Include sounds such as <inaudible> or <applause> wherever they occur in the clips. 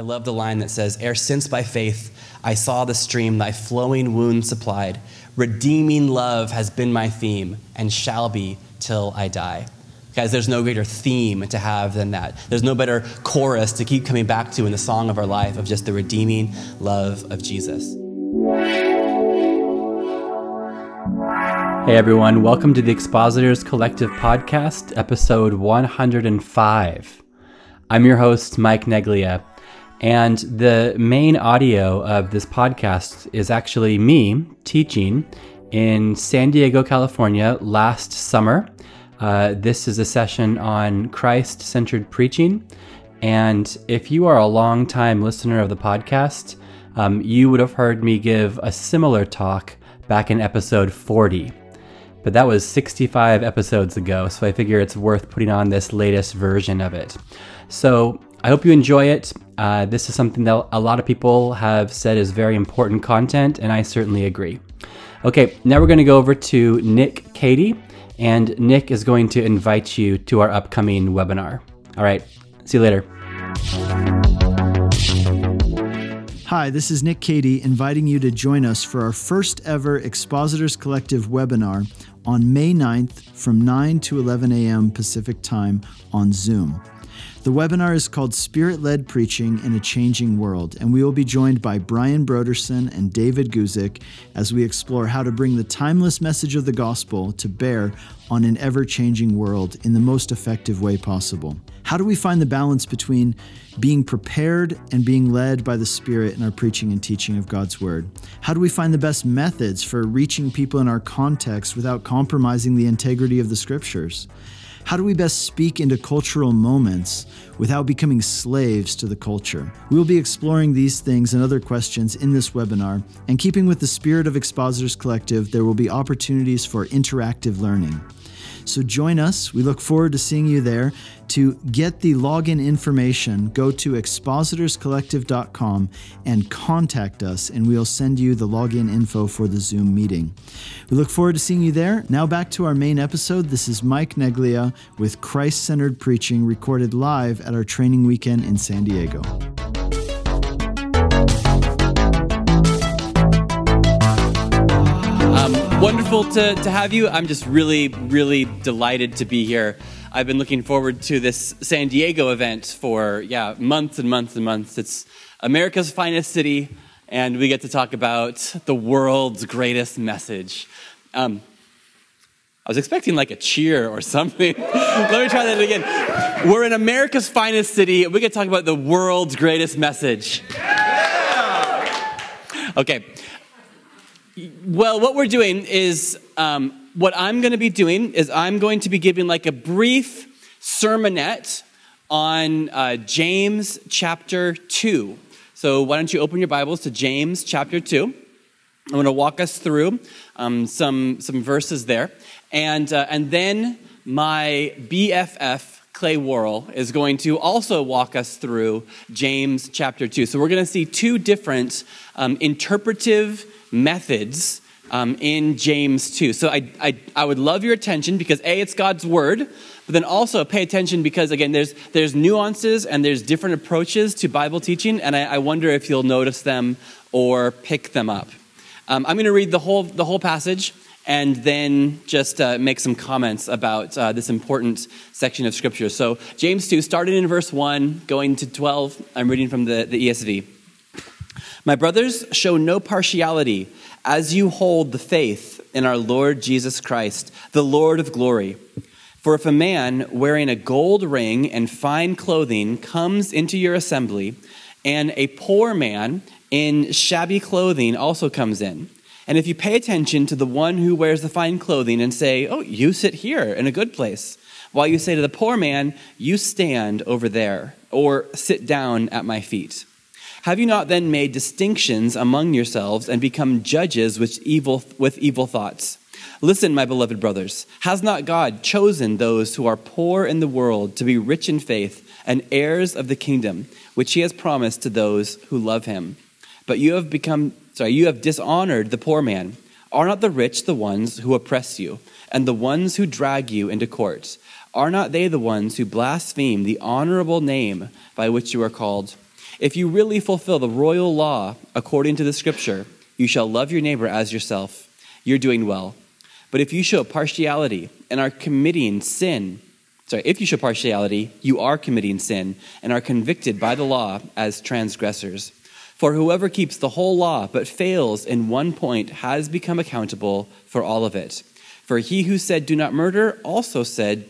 I love the line that says, Ere since by faith I saw the stream thy flowing wound supplied, redeeming love has been my theme and shall be till I die. Guys, there's no greater theme to have than that. There's no better chorus to keep coming back to in the song of our life of just the redeeming love of Jesus. Hey everyone, welcome to the Expositors Collective Podcast, episode 105. I'm your host, Mike Neglia, and the main audio of this podcast is actually me teaching in San Diego, California last summer. Uh, this is a session on Christ centered preaching. And if you are a long time listener of the podcast, um, you would have heard me give a similar talk back in episode 40 but that was 65 episodes ago, so I figure it's worth putting on this latest version of it. So I hope you enjoy it. Uh, this is something that a lot of people have said is very important content, and I certainly agree. Okay, now we're going to go over to Nick Cady, and Nick is going to invite you to our upcoming webinar. All right, see you later. Hi, this is Nick Cady inviting you to join us for our first ever Expositors Collective webinar on May 9th from 9 to 11 a.m. Pacific Time on Zoom. The webinar is called Spirit Led Preaching in a Changing World, and we will be joined by Brian Brodersen and David Guzik as we explore how to bring the timeless message of the gospel to bear on an ever changing world in the most effective way possible. How do we find the balance between being prepared and being led by the Spirit in our preaching and teaching of God's Word? How do we find the best methods for reaching people in our context without compromising the integrity of the Scriptures? How do we best speak into cultural moments without becoming slaves to the culture? We will be exploring these things and other questions in this webinar, and keeping with the spirit of Expositors Collective, there will be opportunities for interactive learning. So join us. We look forward to seeing you there. To get the login information, go to expositorscollective.com and contact us, and we'll send you the login info for the Zoom meeting. We look forward to seeing you there. Now back to our main episode. This is Mike Neglia with Christ centered preaching, recorded live at our training weekend in San Diego. Um, wonderful to, to have you. I'm just really, really delighted to be here. I've been looking forward to this San Diego event for, yeah, months and months and months. It's America's finest city, and we get to talk about the world's greatest message. Um, I was expecting like a cheer or something. <laughs> Let me try that again. We're in America's finest city. And we get to talk about the world's greatest message. Okay. Well, what we're doing is um, what I'm going to be doing is I'm going to be giving like a brief sermonette on uh, James chapter 2. So why don't you open your Bibles to James chapter 2? I'm going to walk us through um, some, some verses there. And, uh, and then my BFF, Clay Worrell, is going to also walk us through James chapter 2. So we're going to see two different um, interpretive methods um, in James 2. So I, I, I would love your attention because A, it's God's word, but then also pay attention because, again, there's, there's nuances and there's different approaches to Bible teaching, and I, I wonder if you'll notice them or pick them up. Um, I'm going to read the whole, the whole passage and then just uh, make some comments about uh, this important section of Scripture. So, James 2, starting in verse 1, going to 12, I'm reading from the, the ESV. My brothers, show no partiality as you hold the faith in our Lord Jesus Christ, the Lord of glory. For if a man wearing a gold ring and fine clothing comes into your assembly, and a poor man in shabby clothing also comes in, and if you pay attention to the one who wears the fine clothing and say, Oh, you sit here in a good place, while you say to the poor man, You stand over there, or sit down at my feet. Have you not then made distinctions among yourselves and become judges with evil, with evil thoughts? Listen, my beloved brothers, has not God chosen those who are poor in the world to be rich in faith and heirs of the kingdom, which he has promised to those who love him? But you have become, sorry, you have dishonored the poor man. Are not the rich the ones who oppress you, and the ones who drag you into court? Are not they the ones who blaspheme the honorable name by which you are called? If you really fulfill the royal law according to the scripture, you shall love your neighbor as yourself, you're doing well. But if you show partiality and are committing sin, sorry, if you show partiality, you are committing sin and are convicted by the law as transgressors. For whoever keeps the whole law but fails in one point has become accountable for all of it. For he who said, Do not murder, also said,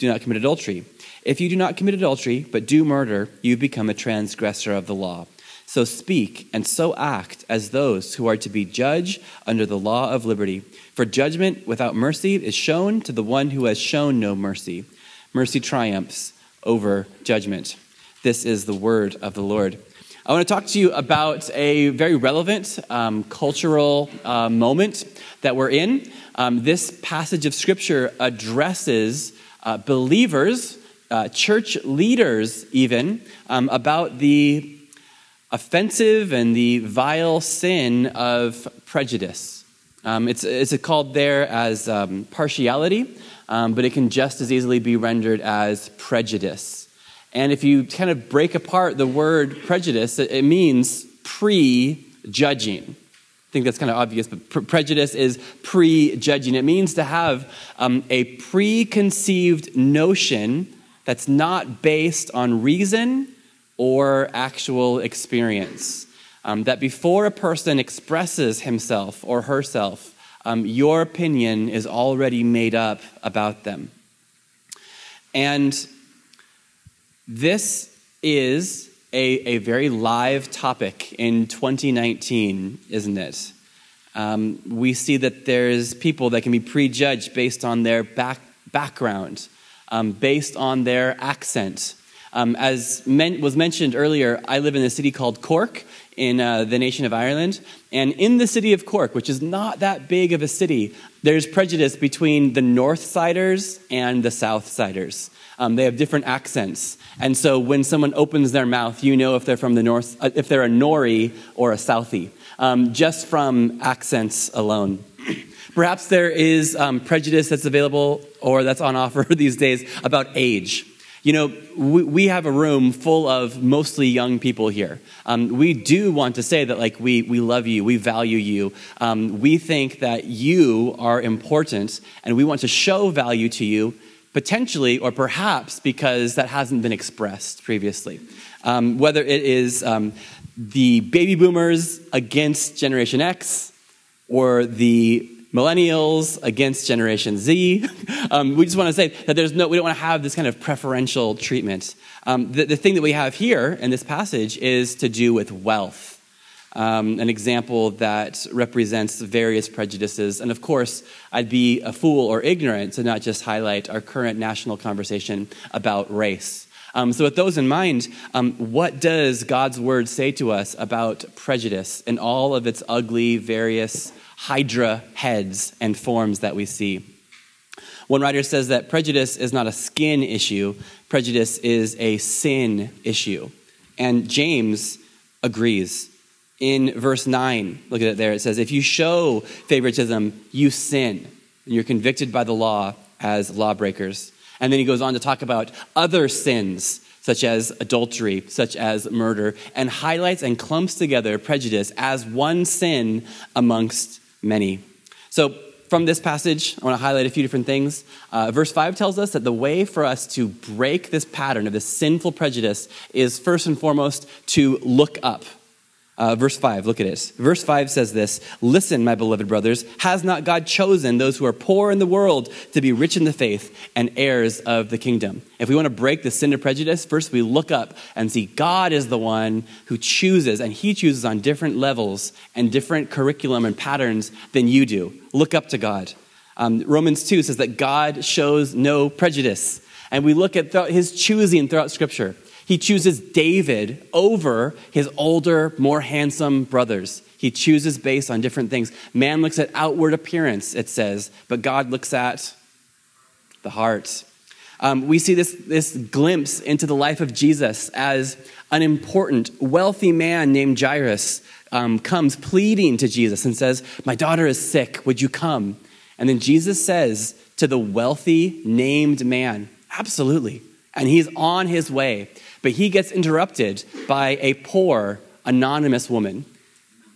Do not commit adultery. If you do not commit adultery, but do murder, you become a transgressor of the law. So speak and so act as those who are to be judged under the law of liberty. For judgment without mercy is shown to the one who has shown no mercy. Mercy triumphs over judgment. This is the word of the Lord. I want to talk to you about a very relevant um, cultural uh, moment that we're in. Um, this passage of Scripture addresses uh, believers, uh, church leaders, even, um, about the offensive and the vile sin of prejudice. Um, it's, it's called there as um, partiality, um, but it can just as easily be rendered as prejudice. And if you kind of break apart the word prejudice, it means pre-judging. I think that's kind of obvious, but pre- prejudice is pre-judging. It means to have um, a preconceived notion that's not based on reason or actual experience. Um, that before a person expresses himself or herself, um, your opinion is already made up about them. And this is a, a very live topic in 2019, isn't it? Um, we see that there's people that can be prejudged based on their back, background, um, based on their accent. Um, as men, was mentioned earlier, I live in a city called Cork in uh, the nation of Ireland. And in the city of Cork, which is not that big of a city, there's prejudice between the North Siders and the South Siders. Um, they have different accents. And so when someone opens their mouth, you know if they're from the north, uh, if they're a Nori or a Southie, um, just from accents alone. <clears throat> Perhaps there is um, prejudice that's available or that's on offer <laughs> these days about age. You know, we, we have a room full of mostly young people here. Um, we do want to say that, like, we, we love you, we value you. Um, we think that you are important, and we want to show value to you potentially or perhaps because that hasn't been expressed previously. Um, whether it is um, the baby boomers against Generation X or the millennials against Generation Z. <laughs> Um, we just want to say that there's no, we don't want to have this kind of preferential treatment. Um, the, the thing that we have here in this passage is to do with wealth um, an example that represents various prejudices. And of course, I'd be a fool or ignorant to not just highlight our current national conversation about race. Um, so, with those in mind, um, what does God's word say to us about prejudice in all of its ugly, various hydra heads and forms that we see? One writer says that prejudice is not a skin issue, prejudice is a sin issue. And James agrees in verse 9. Look at it there. It says, If you show favoritism, you sin, and you're convicted by the law as lawbreakers. And then he goes on to talk about other sins, such as adultery, such as murder, and highlights and clumps together prejudice as one sin amongst many. So, from this passage, I want to highlight a few different things. Uh, verse 5 tells us that the way for us to break this pattern of this sinful prejudice is first and foremost to look up. Uh, verse 5, look at it. Verse 5 says this Listen, my beloved brothers, has not God chosen those who are poor in the world to be rich in the faith and heirs of the kingdom? If we want to break the sin of prejudice, first we look up and see God is the one who chooses, and He chooses on different levels and different curriculum and patterns than you do. Look up to God. Um, Romans 2 says that God shows no prejudice. And we look at his choosing throughout Scripture. He chooses David over his older, more handsome brothers. He chooses based on different things. Man looks at outward appearance, it says, but God looks at the heart. Um, we see this, this glimpse into the life of Jesus as an important, wealthy man named Jairus um, comes pleading to Jesus and says, My daughter is sick, would you come? And then Jesus says to the wealthy, named man, Absolutely. And he's on his way. But he gets interrupted by a poor, anonymous woman.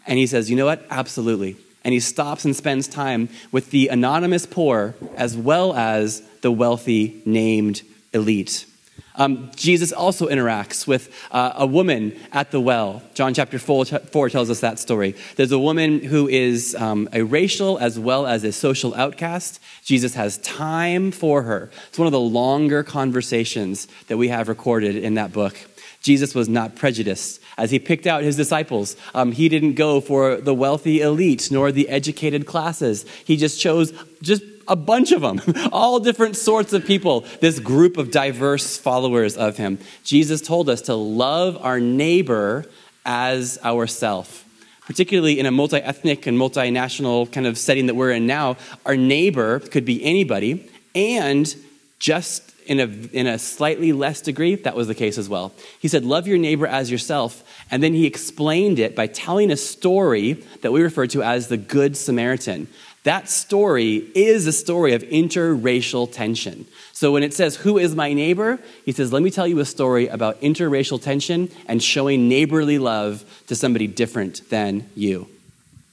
And he says, You know what? Absolutely. And he stops and spends time with the anonymous poor as well as the wealthy named elite. Um, Jesus also interacts with uh, a woman at the well. John chapter 4, 4, tells us that story. There's a woman who is um, a racial as well as a social outcast. Jesus has time for her. It's one of the longer conversations that we have recorded in that book. Jesus was not prejudiced. As he picked out his disciples, um, he didn't go for the wealthy elite nor the educated classes. He just chose just a bunch of them, <laughs> all different sorts of people, this group of diverse followers of him. Jesus told us to love our neighbor as ourself. Particularly in a multi ethnic and multinational kind of setting that we're in now, our neighbor could be anybody, and just in a, in a slightly less degree, that was the case as well. He said, Love your neighbor as yourself. And then he explained it by telling a story that we refer to as the Good Samaritan. That story is a story of interracial tension. So when it says, Who is my neighbor? He says, Let me tell you a story about interracial tension and showing neighborly love to somebody different than you.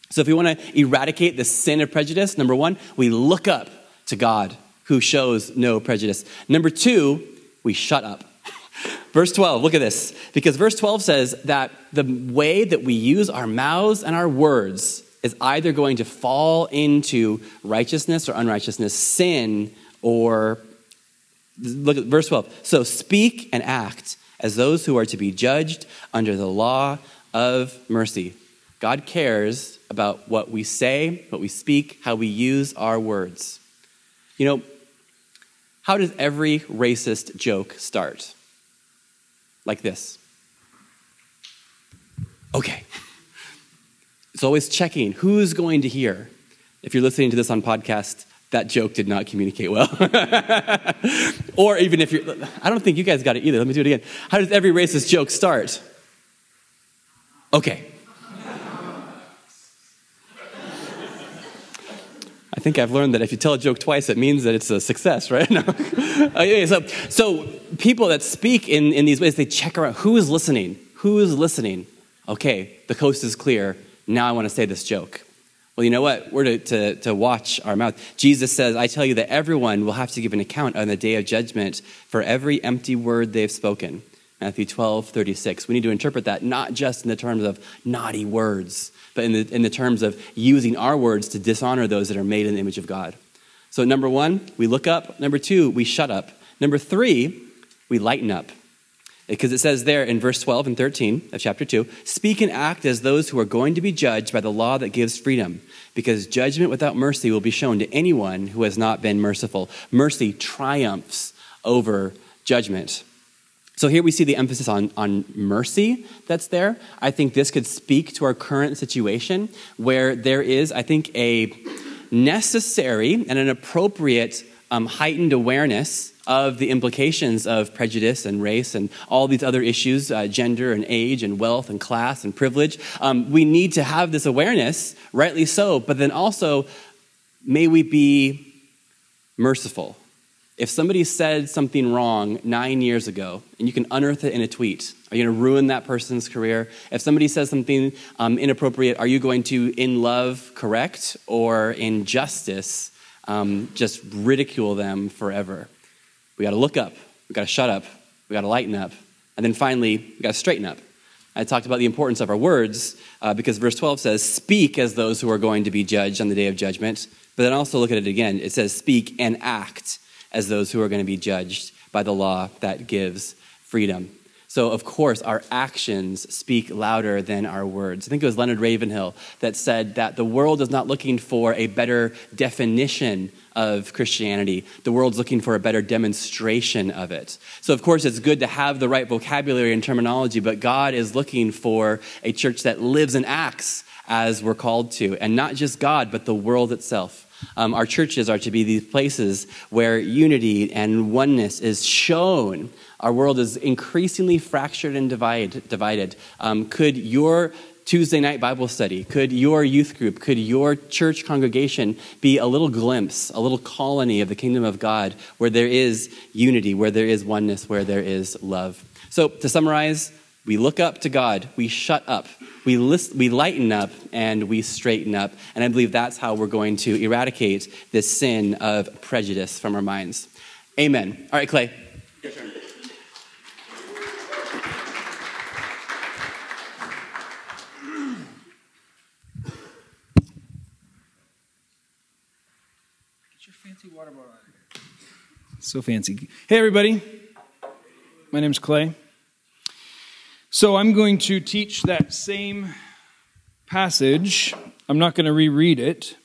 So if we want to eradicate the sin of prejudice, number one, we look up to God who shows no prejudice. Number two, we shut up. <laughs> Verse 12, look at this. Because verse 12 says that the way that we use our mouths and our words is either going to fall into righteousness or unrighteousness, sin or. Look at verse 12. So speak and act as those who are to be judged under the law of mercy. God cares about what we say, what we speak, how we use our words. You know, how does every racist joke start? Like this. Okay. It's always checking who's going to hear. If you're listening to this on podcast, that joke did not communicate well. <laughs> or even if you're, I don't think you guys got it either. Let me do it again. How does every racist joke start? Okay. I think I've learned that if you tell a joke twice, it means that it's a success, right? <laughs> okay, so, so people that speak in, in these ways, they check around who is listening? Who is listening? Okay, the coast is clear now I want to say this joke. Well, you know what? We're to, to, to, watch our mouth. Jesus says, I tell you that everyone will have to give an account on the day of judgment for every empty word they've spoken. Matthew 12, 36. We need to interpret that not just in the terms of naughty words, but in the, in the terms of using our words to dishonor those that are made in the image of God. So, number one, we look up. Number two, we shut up. Number three, we lighten up. Because it says there in verse 12 and 13 of chapter 2 speak and act as those who are going to be judged by the law that gives freedom, because judgment without mercy will be shown to anyone who has not been merciful. Mercy triumphs over judgment. So here we see the emphasis on, on mercy that's there. I think this could speak to our current situation where there is, I think, a necessary and an appropriate um, heightened awareness of the implications of prejudice and race and all these other issues uh, gender and age and wealth and class and privilege. Um, we need to have this awareness, rightly so, but then also, may we be merciful. If somebody said something wrong nine years ago and you can unearth it in a tweet, are you going to ruin that person's career? If somebody says something um, inappropriate, are you going to, in love, correct or in justice, um, just ridicule them forever? We got to look up. We got to shut up. We got to lighten up. And then finally, we got to straighten up. I talked about the importance of our words uh, because verse 12 says, Speak as those who are going to be judged on the day of judgment. But then also look at it again. It says, Speak and act as those who are going to be judged by the law that gives freedom. So, of course, our actions speak louder than our words. I think it was Leonard Ravenhill that said that the world is not looking for a better definition of Christianity. The world's looking for a better demonstration of it. So, of course, it's good to have the right vocabulary and terminology, but God is looking for a church that lives and acts as we're called to, and not just God, but the world itself. Um, our churches are to be these places where unity and oneness is shown. Our world is increasingly fractured and divide, divided. Um, could your Tuesday night Bible study? Could your youth group, could your church congregation be a little glimpse, a little colony of the kingdom of God where there is unity, where there is oneness, where there is love? So, to summarize, we look up to God, we shut up, we, list, we lighten up, and we straighten up. And I believe that's how we're going to eradicate this sin of prejudice from our minds. Amen. All right, Clay. Your turn. fancy water bottle So fancy. Hey, everybody. My name's Clay. So I'm going to teach that same passage. I'm not going to reread it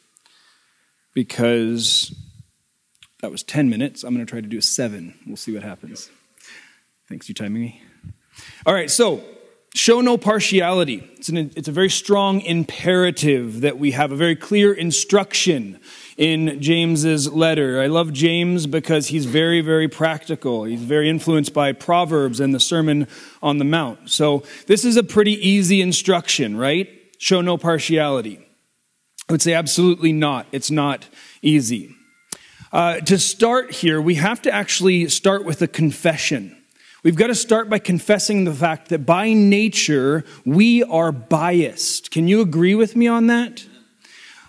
because that was 10 minutes. I'm going to try to do a seven. We'll see what happens. Thanks, you timing me. All right, so show no partiality. It's, an, it's a very strong imperative that we have a very clear instruction in James's letter. I love James because he's very, very practical. He's very influenced by Proverbs and the Sermon on the Mount. So this is a pretty easy instruction, right? Show no partiality. I would say absolutely not. It's not easy. Uh, to start here, we have to actually start with a confession. We've got to start by confessing the fact that by nature we are biased. Can you agree with me on that?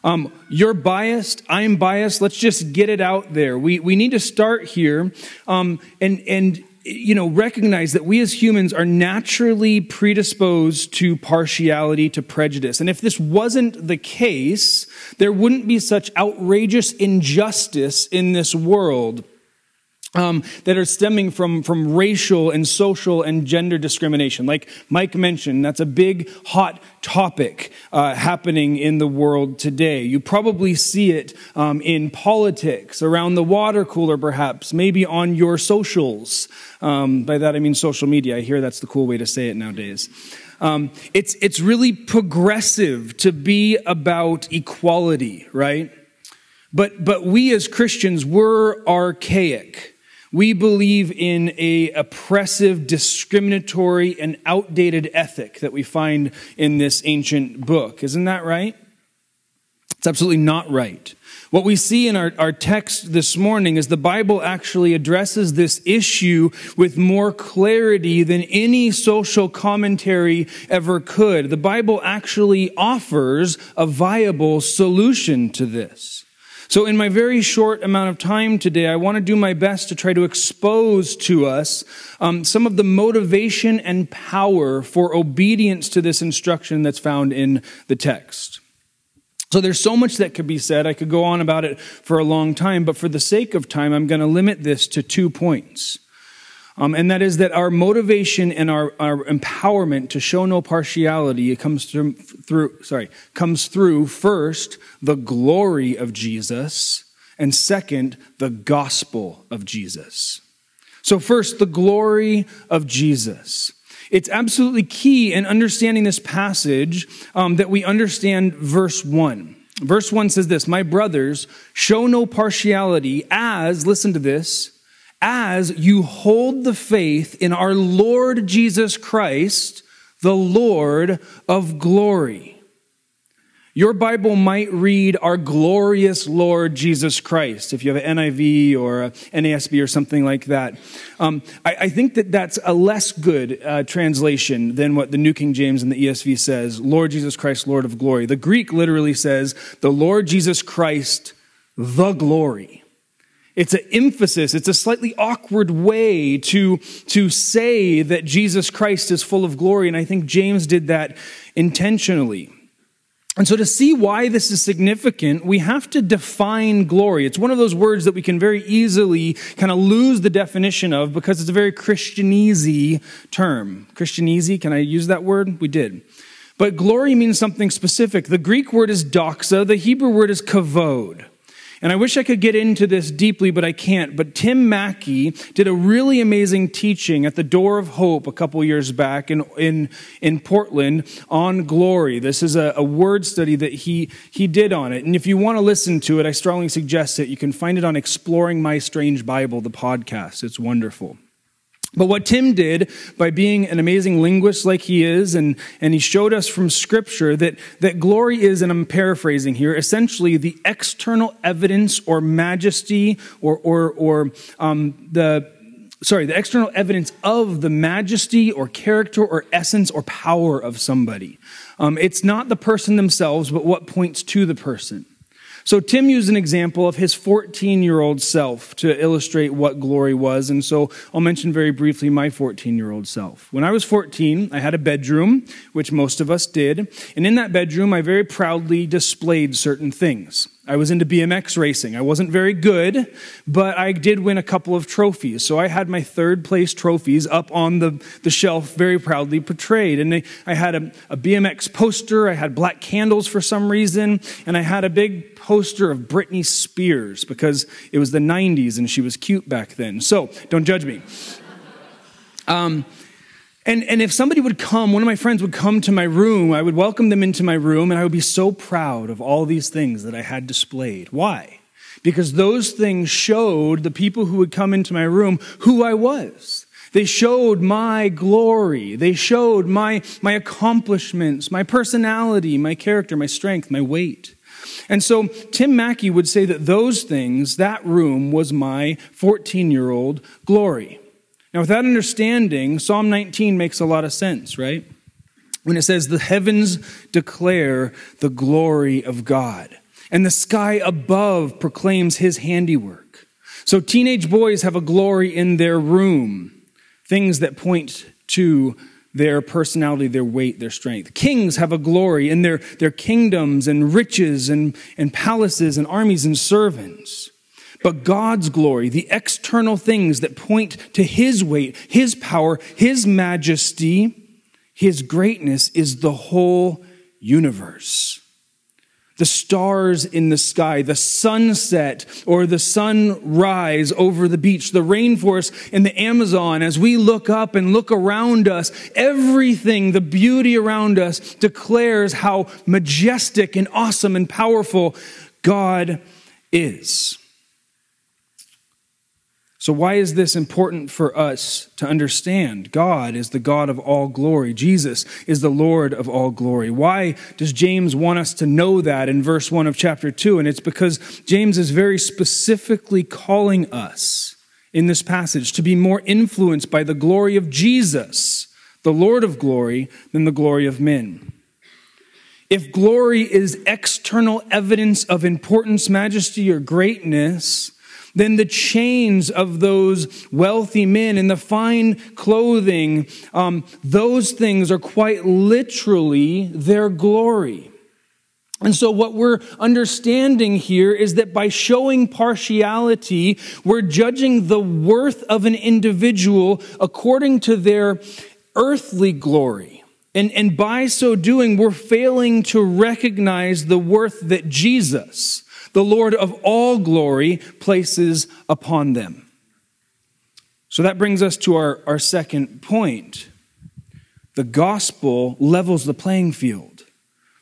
Um, you're biased. I'm biased. Let's just get it out there. We, we need to start here um, and, and you know, recognize that we as humans are naturally predisposed to partiality, to prejudice. And if this wasn't the case, there wouldn't be such outrageous injustice in this world um, that are stemming from, from racial and social and gender discrimination. Like Mike mentioned, that's a big, hot topic uh, happening in the world today. You probably see it um, in politics, around the water cooler, perhaps, maybe on your socials. Um, by that I mean social media. I hear that's the cool way to say it nowadays. Um, it's, it's really progressive to be about equality, right? But, but we as Christians, we're archaic. We believe in a oppressive, discriminatory, and outdated ethic that we find in this ancient book. Isn't that right? It's absolutely not right. What we see in our, our text this morning is the Bible actually addresses this issue with more clarity than any social commentary ever could. The Bible actually offers a viable solution to this. So, in my very short amount of time today, I want to do my best to try to expose to us um, some of the motivation and power for obedience to this instruction that's found in the text. So, there's so much that could be said. I could go on about it for a long time, but for the sake of time, I'm going to limit this to two points. Um, and that is that our motivation and our, our empowerment to show no partiality it comes through, through sorry comes through first the glory of Jesus and second the gospel of Jesus. So first the glory of Jesus. It's absolutely key in understanding this passage um, that we understand verse one. Verse 1 says this My brothers, show no partiality as, listen to this, as you hold the faith in our Lord Jesus Christ, the Lord of glory. Your Bible might read our glorious Lord Jesus Christ, if you have an NIV or a NASB or something like that. Um, I, I, think that that's a less good uh, translation than what the New King James and the ESV says Lord Jesus Christ, Lord of glory. The Greek literally says the Lord Jesus Christ, the glory. It's an emphasis. It's a slightly awkward way to, to say that Jesus Christ is full of glory. And I think James did that intentionally. And so, to see why this is significant, we have to define glory. It's one of those words that we can very easily kind of lose the definition of because it's a very Christianese term. Christianese, can I use that word? We did. But glory means something specific. The Greek word is doxa, the Hebrew word is kavod. And I wish I could get into this deeply, but I can't. But Tim Mackie did a really amazing teaching at the Door of Hope a couple years back in, in, in Portland on glory. This is a, a word study that he, he did on it. And if you want to listen to it, I strongly suggest it. You can find it on Exploring My Strange Bible, the podcast. It's wonderful. But what Tim did by being an amazing linguist like he is, and, and he showed us from scripture that, that glory is, and I'm paraphrasing here, essentially the external evidence or majesty or, or, or um, the, sorry, the external evidence of the majesty or character or essence or power of somebody. Um, it's not the person themselves, but what points to the person. So Tim used an example of his 14 year old self to illustrate what glory was. And so I'll mention very briefly my 14 year old self. When I was 14, I had a bedroom, which most of us did. And in that bedroom, I very proudly displayed certain things. I was into BMX racing. I wasn't very good, but I did win a couple of trophies. So I had my third place trophies up on the, the shelf, very proudly portrayed. And I had a, a BMX poster. I had black candles for some reason. And I had a big poster of Britney Spears because it was the 90s and she was cute back then. So don't judge me. Um, and, and if somebody would come, one of my friends would come to my room, I would welcome them into my room, and I would be so proud of all these things that I had displayed. Why? Because those things showed the people who would come into my room who I was. They showed my glory. They showed my, my accomplishments, my personality, my character, my strength, my weight. And so Tim Mackie would say that those things, that room, was my 14 year old glory. Now, with that understanding, Psalm 19 makes a lot of sense, right? When it says, The heavens declare the glory of God, and the sky above proclaims his handiwork. So, teenage boys have a glory in their room, things that point to their personality, their weight, their strength. Kings have a glory in their, their kingdoms and riches and, and palaces and armies and servants. But God's glory, the external things that point to His weight, His power, His majesty, His greatness is the whole universe. The stars in the sky, the sunset or the sunrise over the beach, the rainforest in the Amazon, as we look up and look around us, everything, the beauty around us declares how majestic and awesome and powerful God is. So, why is this important for us to understand? God is the God of all glory. Jesus is the Lord of all glory. Why does James want us to know that in verse 1 of chapter 2? And it's because James is very specifically calling us in this passage to be more influenced by the glory of Jesus, the Lord of glory, than the glory of men. If glory is external evidence of importance, majesty, or greatness, then the chains of those wealthy men and the fine clothing, um, those things are quite literally their glory. And so, what we're understanding here is that by showing partiality, we're judging the worth of an individual according to their earthly glory. And, and by so doing, we're failing to recognize the worth that Jesus, the Lord of all glory places upon them. So that brings us to our, our second point. The gospel levels the playing field.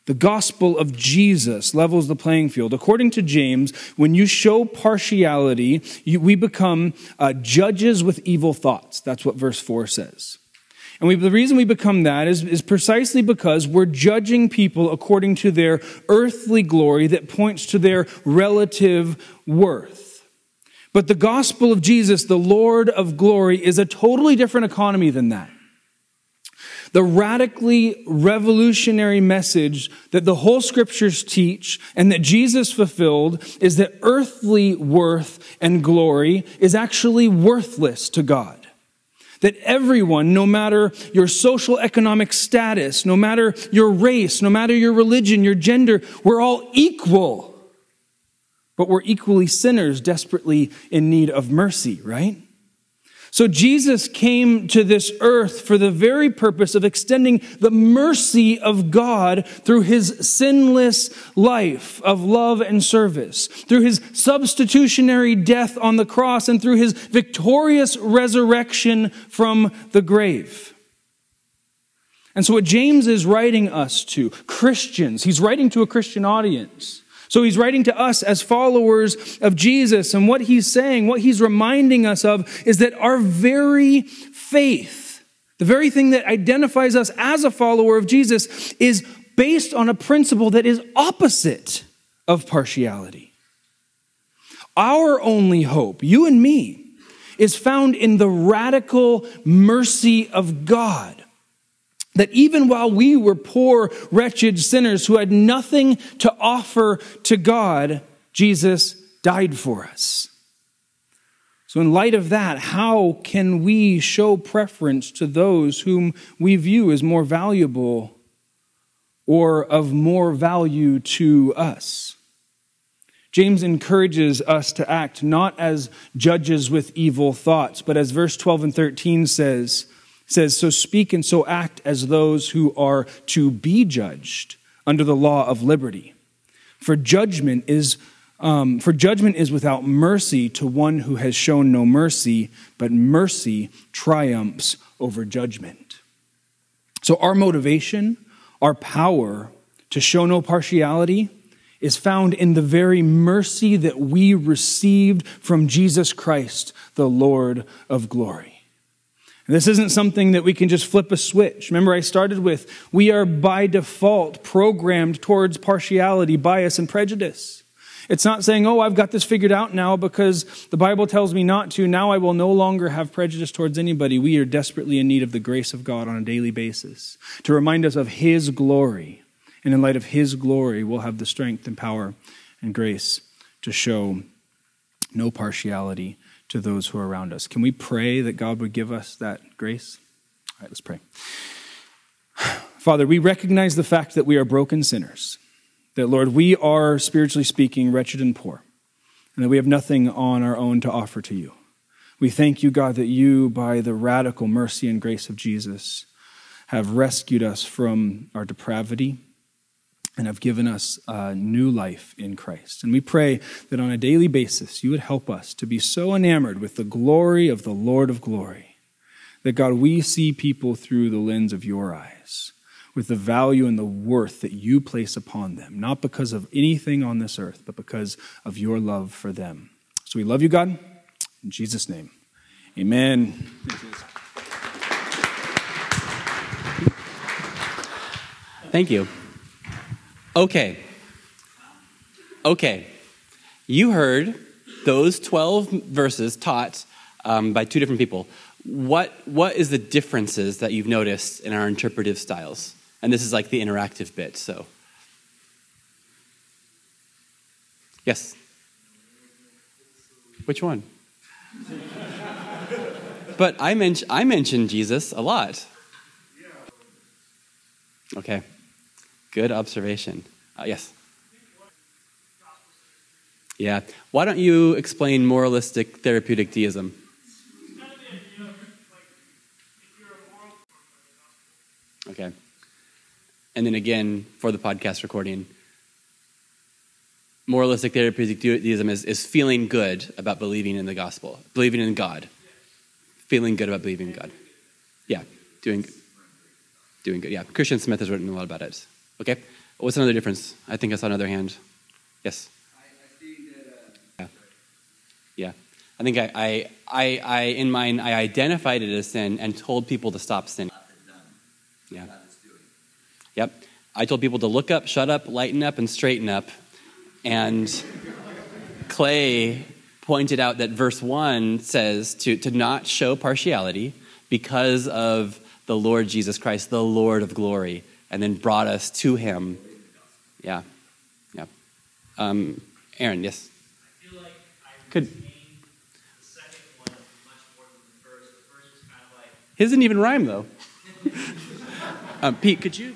The gospel of Jesus levels the playing field. According to James, when you show partiality, you, we become uh, judges with evil thoughts. That's what verse 4 says. And we, the reason we become that is, is precisely because we're judging people according to their earthly glory that points to their relative worth. But the gospel of Jesus, the Lord of glory, is a totally different economy than that. The radically revolutionary message that the whole scriptures teach and that Jesus fulfilled is that earthly worth and glory is actually worthless to God that everyone, no matter your social economic status, no matter your race, no matter your religion, your gender, we're all equal. But we're equally sinners desperately in need of mercy, right? So Jesus came to this earth for the very purpose of extending the mercy of God through his sinless life of love and service, through his substitutionary death on the cross, and through his victorious resurrection from the grave. And so, what James is writing us to, Christians, he's writing to a Christian audience. So he's writing to us as followers of Jesus, and what he's saying, what he's reminding us of, is that our very faith, the very thing that identifies us as a follower of Jesus, is based on a principle that is opposite of partiality. Our only hope, you and me, is found in the radical mercy of God. That even while we were poor, wretched sinners who had nothing to offer to God, Jesus died for us. So, in light of that, how can we show preference to those whom we view as more valuable or of more value to us? James encourages us to act not as judges with evil thoughts, but as verse 12 and 13 says, says, So speak and so act as those who are to be judged under the law of liberty. For judgment is um, for judgment is without mercy to one who has shown no mercy, but mercy triumphs over judgment. So, our motivation, our power to show no partiality is found in the very mercy that we received from Jesus Christ, the Lord of glory. This isn't something that we can just flip a switch. Remember, I started with we are by default programmed towards partiality, bias, and prejudice. It's not saying, oh, I've got this figured out now because the Bible tells me not to. Now I will no longer have prejudice towards anybody. We are desperately in need of the grace of God on a daily basis to remind us of His glory. And in light of His glory, we'll have the strength and power and grace to show no partiality to those who are around us. Can we pray that God would give us that grace? All right, let's pray. <sighs> Father, we recognize the fact that we are broken sinners. That, Lord, we are, spiritually speaking, wretched and poor, and that we have nothing on our own to offer to you. We thank you, God, that you, by the radical mercy and grace of Jesus, have rescued us from our depravity and have given us a new life in Christ. And we pray that on a daily basis, you would help us to be so enamored with the glory of the Lord of glory that, God, we see people through the lens of your eyes with the value and the worth that you place upon them, not because of anything on this earth, but because of your love for them. So we love you, God. In Jesus' name, amen. Thank you. Okay. Okay. You heard those 12 verses taught um, by two different people. What, what is the differences that you've noticed in our interpretive styles? And this is like the interactive bit, so. Yes? Which one? <laughs> but I, men- I mentioned Jesus a lot. Okay. Good observation. Uh, yes? Yeah. Why don't you explain moralistic therapeutic deism? Okay. And then again, for the podcast recording, moralistic therapeutic deism is, is feeling good about believing in the gospel, believing in God, feeling good about believing in God. Yeah, doing, doing good. Yeah, Christian Smith has written a lot about it. Okay, what's another difference? I think I saw another hand. Yes. I, I that, uh... Yeah. Yeah. I think I, I, I, I, in mine, I identified it as sin and told people to stop sinning. Yeah. Yep. I told people to look up, shut up, lighten up, and straighten up. And Clay pointed out that verse 1 says to, to not show partiality because of the Lord Jesus Christ, the Lord of glory, and then brought us to him. Yeah. Yeah. Um, Aaron, yes? I feel like I Could- the second one much more than the first. The first was kind of like His didn't even rhyme, though. <laughs> um, Pete, could you?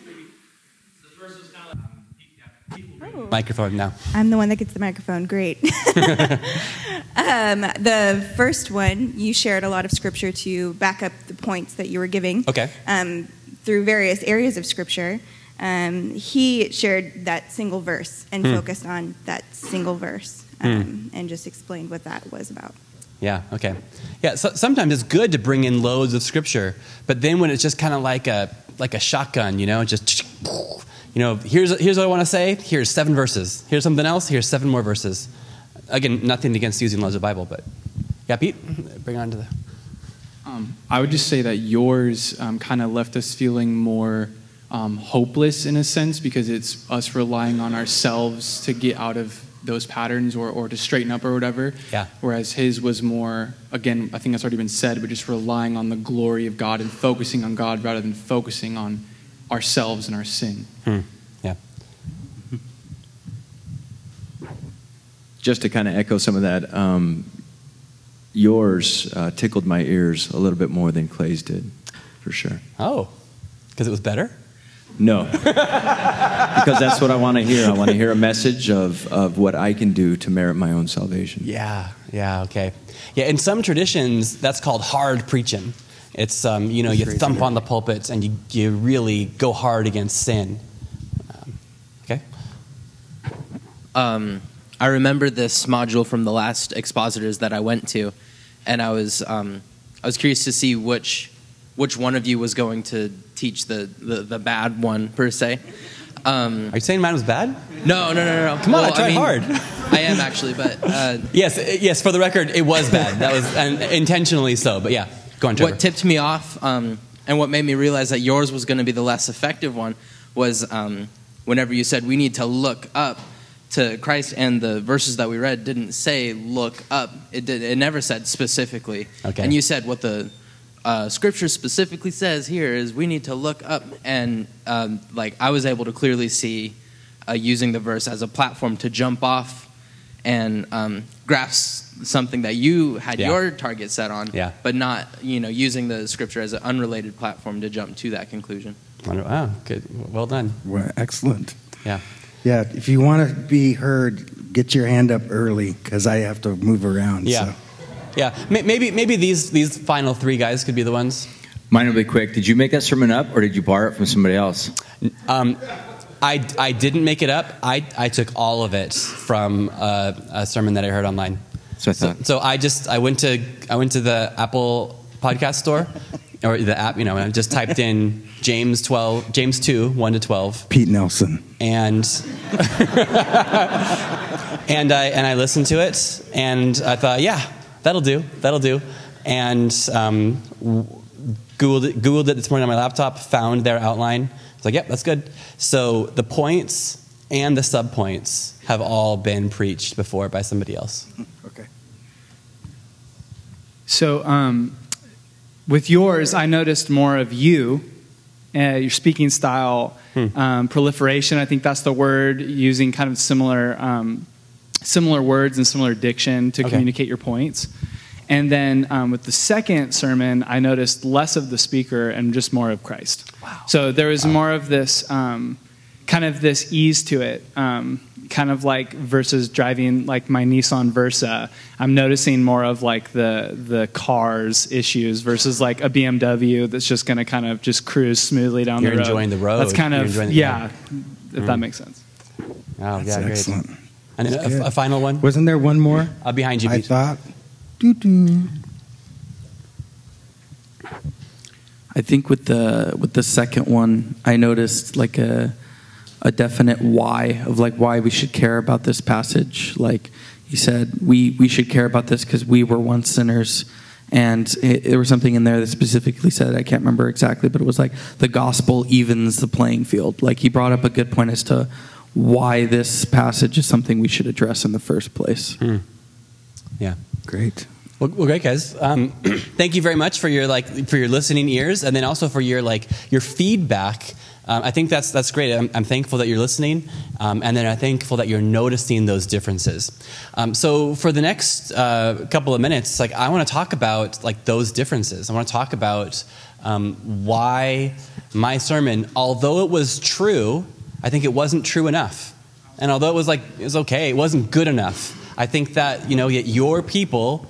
the first was kind of like um, yeah, people Microphone now. I'm the one that gets the microphone. Great. <laughs> um, the first one, you shared a lot of scripture to back up the points that you were giving. Okay. Um, through various areas of scripture. Um, he shared that single verse and Hmm. focused on that single verse um, and just explained what that was about. Yeah, okay. Yeah, so, sometimes it's good to bring in loads of scripture, but then when it's just kind of like a like a shotgun, you know, just you know, here's here's what I want to say. Here's seven verses. Here's something else. Here's seven more verses. Again, nothing against using loads of Bible, but yeah, Pete, bring on to the. Um, I would just say that yours um, kind of left us feeling more um, hopeless in a sense because it's us relying on ourselves to get out of those patterns or, or to straighten up or whatever. Yeah. Whereas his was more, again, I think that's already been said, but just relying on the glory of God and focusing on God rather than focusing on ourselves and our sin. Hmm. Yeah. Just to kind of echo some of that, um, yours uh, tickled my ears a little bit more than Clay's did, for sure. Oh, because it was better? No. <laughs> because that's what I want to hear. I want to hear a message of, of what I can do to merit my own salvation. Yeah, yeah, okay. Yeah, in some traditions, that's called hard preaching. It's, um, you know, you thump on the pulpit and you, you really go hard against sin. Um, okay? um, I remember this module from the last expositors that I went to, and I was um, I was curious to see which which one of you was going to teach the the, the bad one per se. Um, Are you saying mine was bad? no, no, no, no. Come on, I tried mean, hard. <laughs> I am actually, but uh, Yes, yes, for the record, it was bad. That was and intentionally so, but yeah. Go on, Trevor. what tipped me off um, and what made me realize that yours was going to be the less effective one was um, whenever you said we need to look up to Christ, and the verses that we read didn't say look up. It did. It never said specifically. Okay. And you said what the uh, scripture specifically says here is we need to look up, and um, like I was able to clearly see uh, using the verse as a platform to jump off and um, grasp something that you had Yeah. your target set on, Yeah. but not you know using the scripture as an unrelated platform to jump to that conclusion. Wow, good. Well done. Well, excellent. Yeah. Yeah, if you want to be heard, get your hand up early because I have to move around. Yeah. So. Yeah. Maybe maybe these these final three guys could be the ones. Mine will be quick. Did you make that sermon up or did you borrow it from somebody else? Um, I, I didn't make it up. I, I took all of it from uh, a sermon that I heard online. So I So, so I just I went to I went to the Apple podcast store or the app, you know, and I just typed in <laughs> James twelve James two one to twelve, Pete Nelson. and <laughs> and I and I listened to it, and I thought, yeah, that'll do, that'll do, and um, w- googled it, googled it this morning on my laptop, found their outline. It's like, yep, that's good. So the points and the subpoints have all been preached before by somebody else. Okay. So, um, with yours, I noticed more of you, uh, your speaking style, um, proliferation. I think that's the word, using kind of similar, um, similar words and similar diction to Okay. communicate your points. And then um, with the second sermon, I noticed less of the speaker and just more of Christ. Wow. So there was more of this um, kind of this ease to it, um, kind of like versus driving like my Nissan Versa. I'm noticing more of like the the cars issues versus like a BMW that's just going to kind of just cruise smoothly down You're the road. You're enjoying the road. That's kind You're of enjoying the- yeah, if that Mm. makes sense. Oh, That's yeah, great. excellent. And a, a final one Wasn't there one more? uh, behind you. I Pete. thought. Doo doo. I think with the with the second one, I noticed like a a definite why of like why we should care about this passage. Like he said, we we should care about this because we were once sinners, and it, there was something in there that specifically said I can't remember exactly, but it was like the gospel evens the playing field. Like he brought up a good point as to why this passage is something we should address in the first place. Hmm. Yeah. Great. Well, well, great guys. Um, <clears throat> thank you very much for your like for your listening ears, and then also for your like your feedback. Um, I think that's that's great. I'm, I'm thankful that you're listening, um, and then I'm thankful that you're noticing those differences. Um, so for the next uh, couple of minutes, like I want to talk about like those differences. I want to talk about um, why my sermon, although it was true, I think it wasn't true enough. And although it was like it was okay, it wasn't good enough. I think that you know yet your people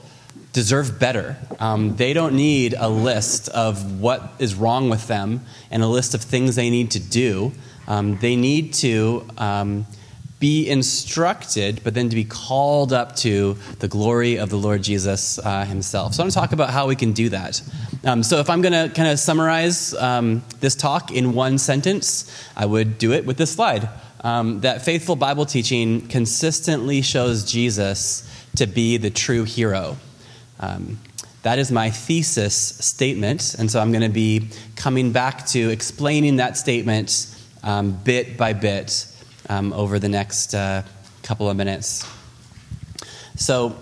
deserve better. Um, they don't need a list of what is wrong with them and a list of things they need to do. Um, they need to um, be instructed, but then to be called up to the glory of the Lord Jesus uh, Himself. So I want to talk about how we can do that. Um, so if I'm going to kind of summarize um, this talk in one sentence, I would do it with this slide. Um, that faithful Bible teaching consistently shows Jesus to be the true hero. Um, that is my thesis statement, and so I'm going to be coming back to explaining that statement um, bit by bit um, over the next uh, couple of minutes. So,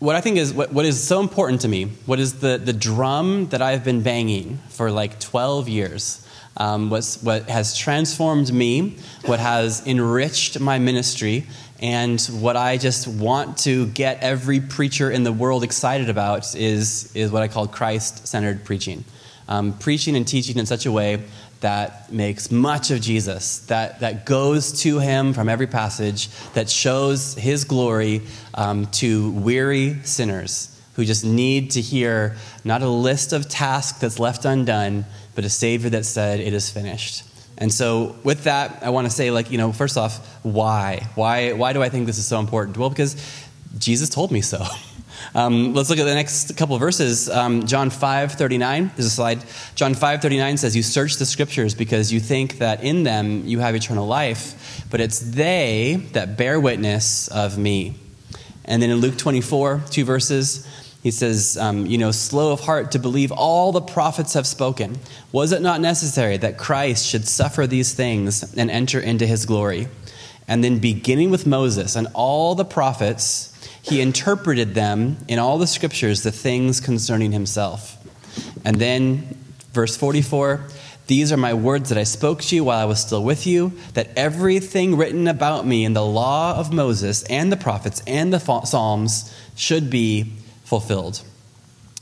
what I think is what, what is so important to me, what is the, the drum that I've been banging for like 12 years, um, what's, what has transformed me, what has enriched my ministry, and what I just want to get every preacher in the world excited about is, is what I call Christ centered preaching. Um, preaching and teaching in such a way that makes much of Jesus, that, that goes to him from every passage, that shows his glory um, to weary sinners who just need to hear not a list of tasks that's left undone, but a Savior that said, It is finished. And so, with that, I want to say, like, you know, first off, why? Why, why do I think this is so important? Well, because Jesus told me so. <laughs> Um, let's look at the next couple verses. Um, John 5 39. There's a slide. John 5 39 says, You search the scriptures because you think that in them you have eternal life, but it's they that bear witness of me. And then in Luke 24, two verses, he says, um, You know, slow of heart to believe all the prophets have spoken. Was it not necessary that Christ should suffer these things and enter into his glory? And then beginning with Moses and all the prophets, he interpreted them in all the scriptures, the things concerning himself. And then, verse 44 These are my words that I spoke to you while I was still with you, that everything written about me in the law of Moses and the prophets and the Psalms should be fulfilled.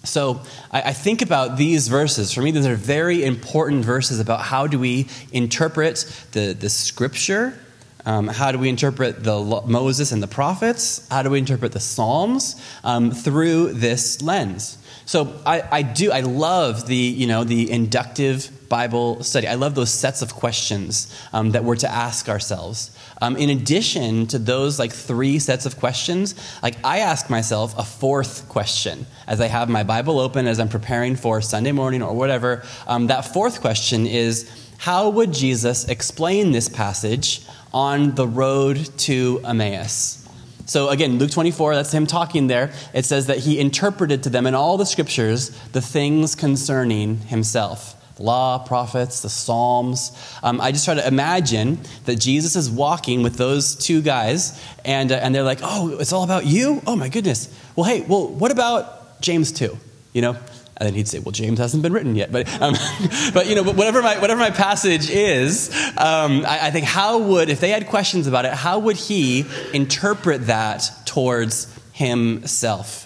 So I, think about these verses. For me, these are very important verses about how do we interpret the, the scripture um, how do we interpret the Moses and the prophets? How do we interpret the Psalms um, through this lens? So I, I, do I love the you know the inductive Bible study. I love those sets of questions um, that we're to ask ourselves. Um, in addition to those like three sets of questions, like I ask myself a fourth question as I have my Bible open as I'm preparing for Sunday morning or whatever. Um, that fourth question is how would Jesus explain this passage on the road to Emmaus? So again, Luke 24, that's him talking there. It says that he interpreted to them in all the scriptures the things concerning himself law, prophets, the Psalms. Um, I just try to imagine that Jesus is walking with those two guys, and, uh, and they're like, oh, it's all about you? Oh my goodness. Well, hey, well, what about James 2? You know, and then he'd say, "Well, James hasn't been written yet." But, um, <laughs> but you know, whatever my whatever my passage is, um, I, I, think how would if they had questions about it, how would he interpret that towards himself?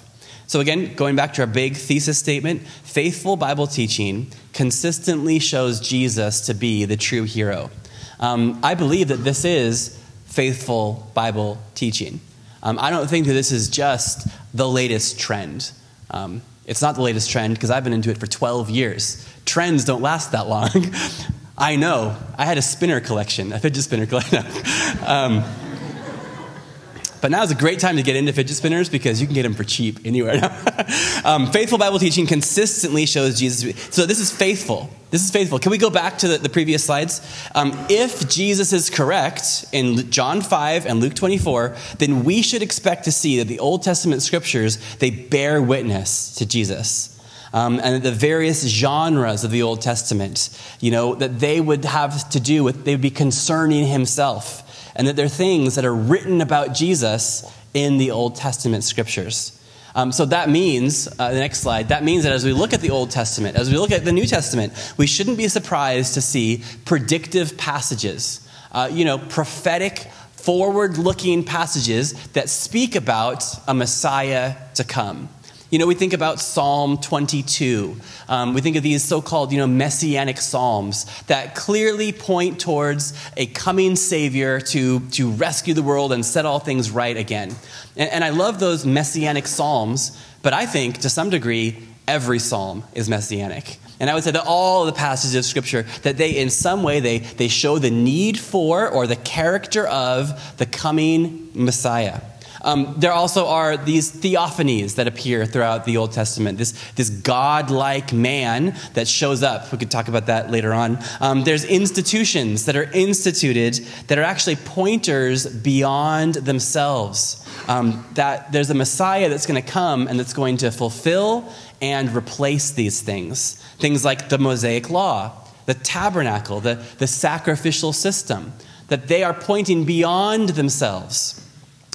So again, going back to our big thesis statement, faithful Bible teaching consistently shows Jesus to be the true hero. Um, I believe that this is faithful Bible teaching. Um, I don't think that this is just the latest trend. Um, it's not the latest trend because I've been into it for 12 years. Trends don't last that long. <laughs> I know. I had a spinner collection, a fidget spinner collection. <laughs> um, but now is a great time to get into fidget spinners because you can get them for cheap anywhere <laughs> um, faithful Bible teaching consistently shows Jesus. So this is faithful. This is faithful. Can we go back to the, the previous slides? Um, if Jesus is correct in John 5 and Luke 24, then we should expect to see that the Old Testament scriptures, they bear witness to Jesus. Um, and the various genres of the Old Testament, you know, that they would have to do with, they would be concerning himself and that there are things that are written about Jesus in the Old Testament scriptures. Um, so that means, uh, the next slide, that means that as we look at the Old Testament, as we look at the New Testament, we shouldn't be surprised to see predictive passages, uh, you know, prophetic, forward looking passages that speak about a Messiah to come. You know, we think about Psalm 22. Um, we think of these so called, you know, messianic psalms that clearly point towards a coming Savior to, to rescue the world and set all things right again. And, and I love those messianic psalms, but I think to some degree, every psalm is messianic. And I would say that all the passages of Scripture, that they, in some way, they, they show the need for or the character of the coming Messiah. Um, there also are these theophanies that appear throughout the Old Testament, this, this godlike man that shows up. We could talk about that later on. Um, there's institutions that are instituted that are actually pointers beyond themselves. Um, that there's a Messiah that's going to come and that's going to fulfill and replace these things. Things like the Mosaic Law, the tabernacle, the, the sacrificial system that they are pointing beyond themselves.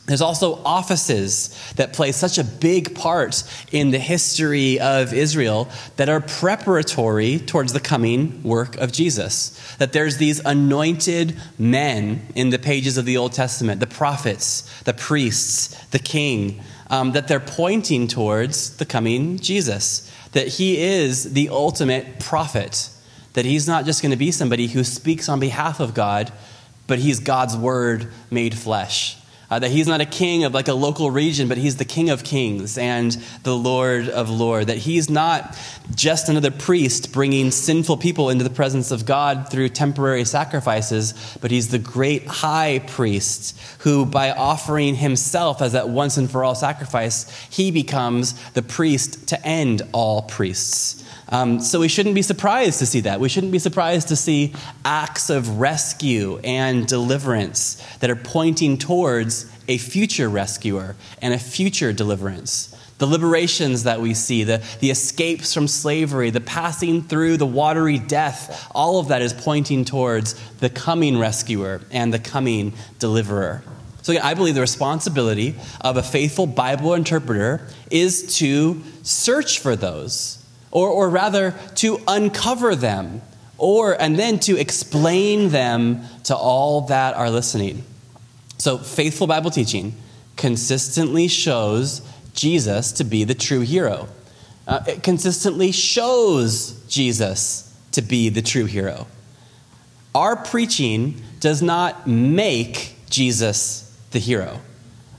There's also offices that play such a big part in the history of Israel that are preparatory towards the coming work of Jesus. That there's these anointed men in the pages of the Old Testament the prophets, the priests, the king um, that they're pointing towards the coming Jesus. That he is the ultimate prophet. That he's not just going to be somebody who speaks on behalf of God, but he's God's word made flesh. Uh, that he's not a king of like a local region, but he's the king of kings and the lord of lords. That he's not just another priest bringing sinful people into the presence of God through temporary sacrifices, but he's the great high priest who, by offering himself as that once and for all sacrifice, he becomes the priest to end all priests. Um, so we shouldn't be surprised to see that. We shouldn't be surprised to see acts of rescue and deliverance that are pointing towards a future rescuer and a future deliverance. The liberations that we see, the, the escapes from slavery, the passing through the watery death, all of that is pointing towards the coming rescuer and the coming deliverer. So, again, I believe the responsibility of a faithful Bible interpreter is to search for those or, or rather to uncover them, or and then to explain them to all that are listening. So, faithful Bible teaching consistently shows Jesus to be the true hero. Uh, it consistently shows Jesus to be the true hero. Our preaching does not make Jesus the hero.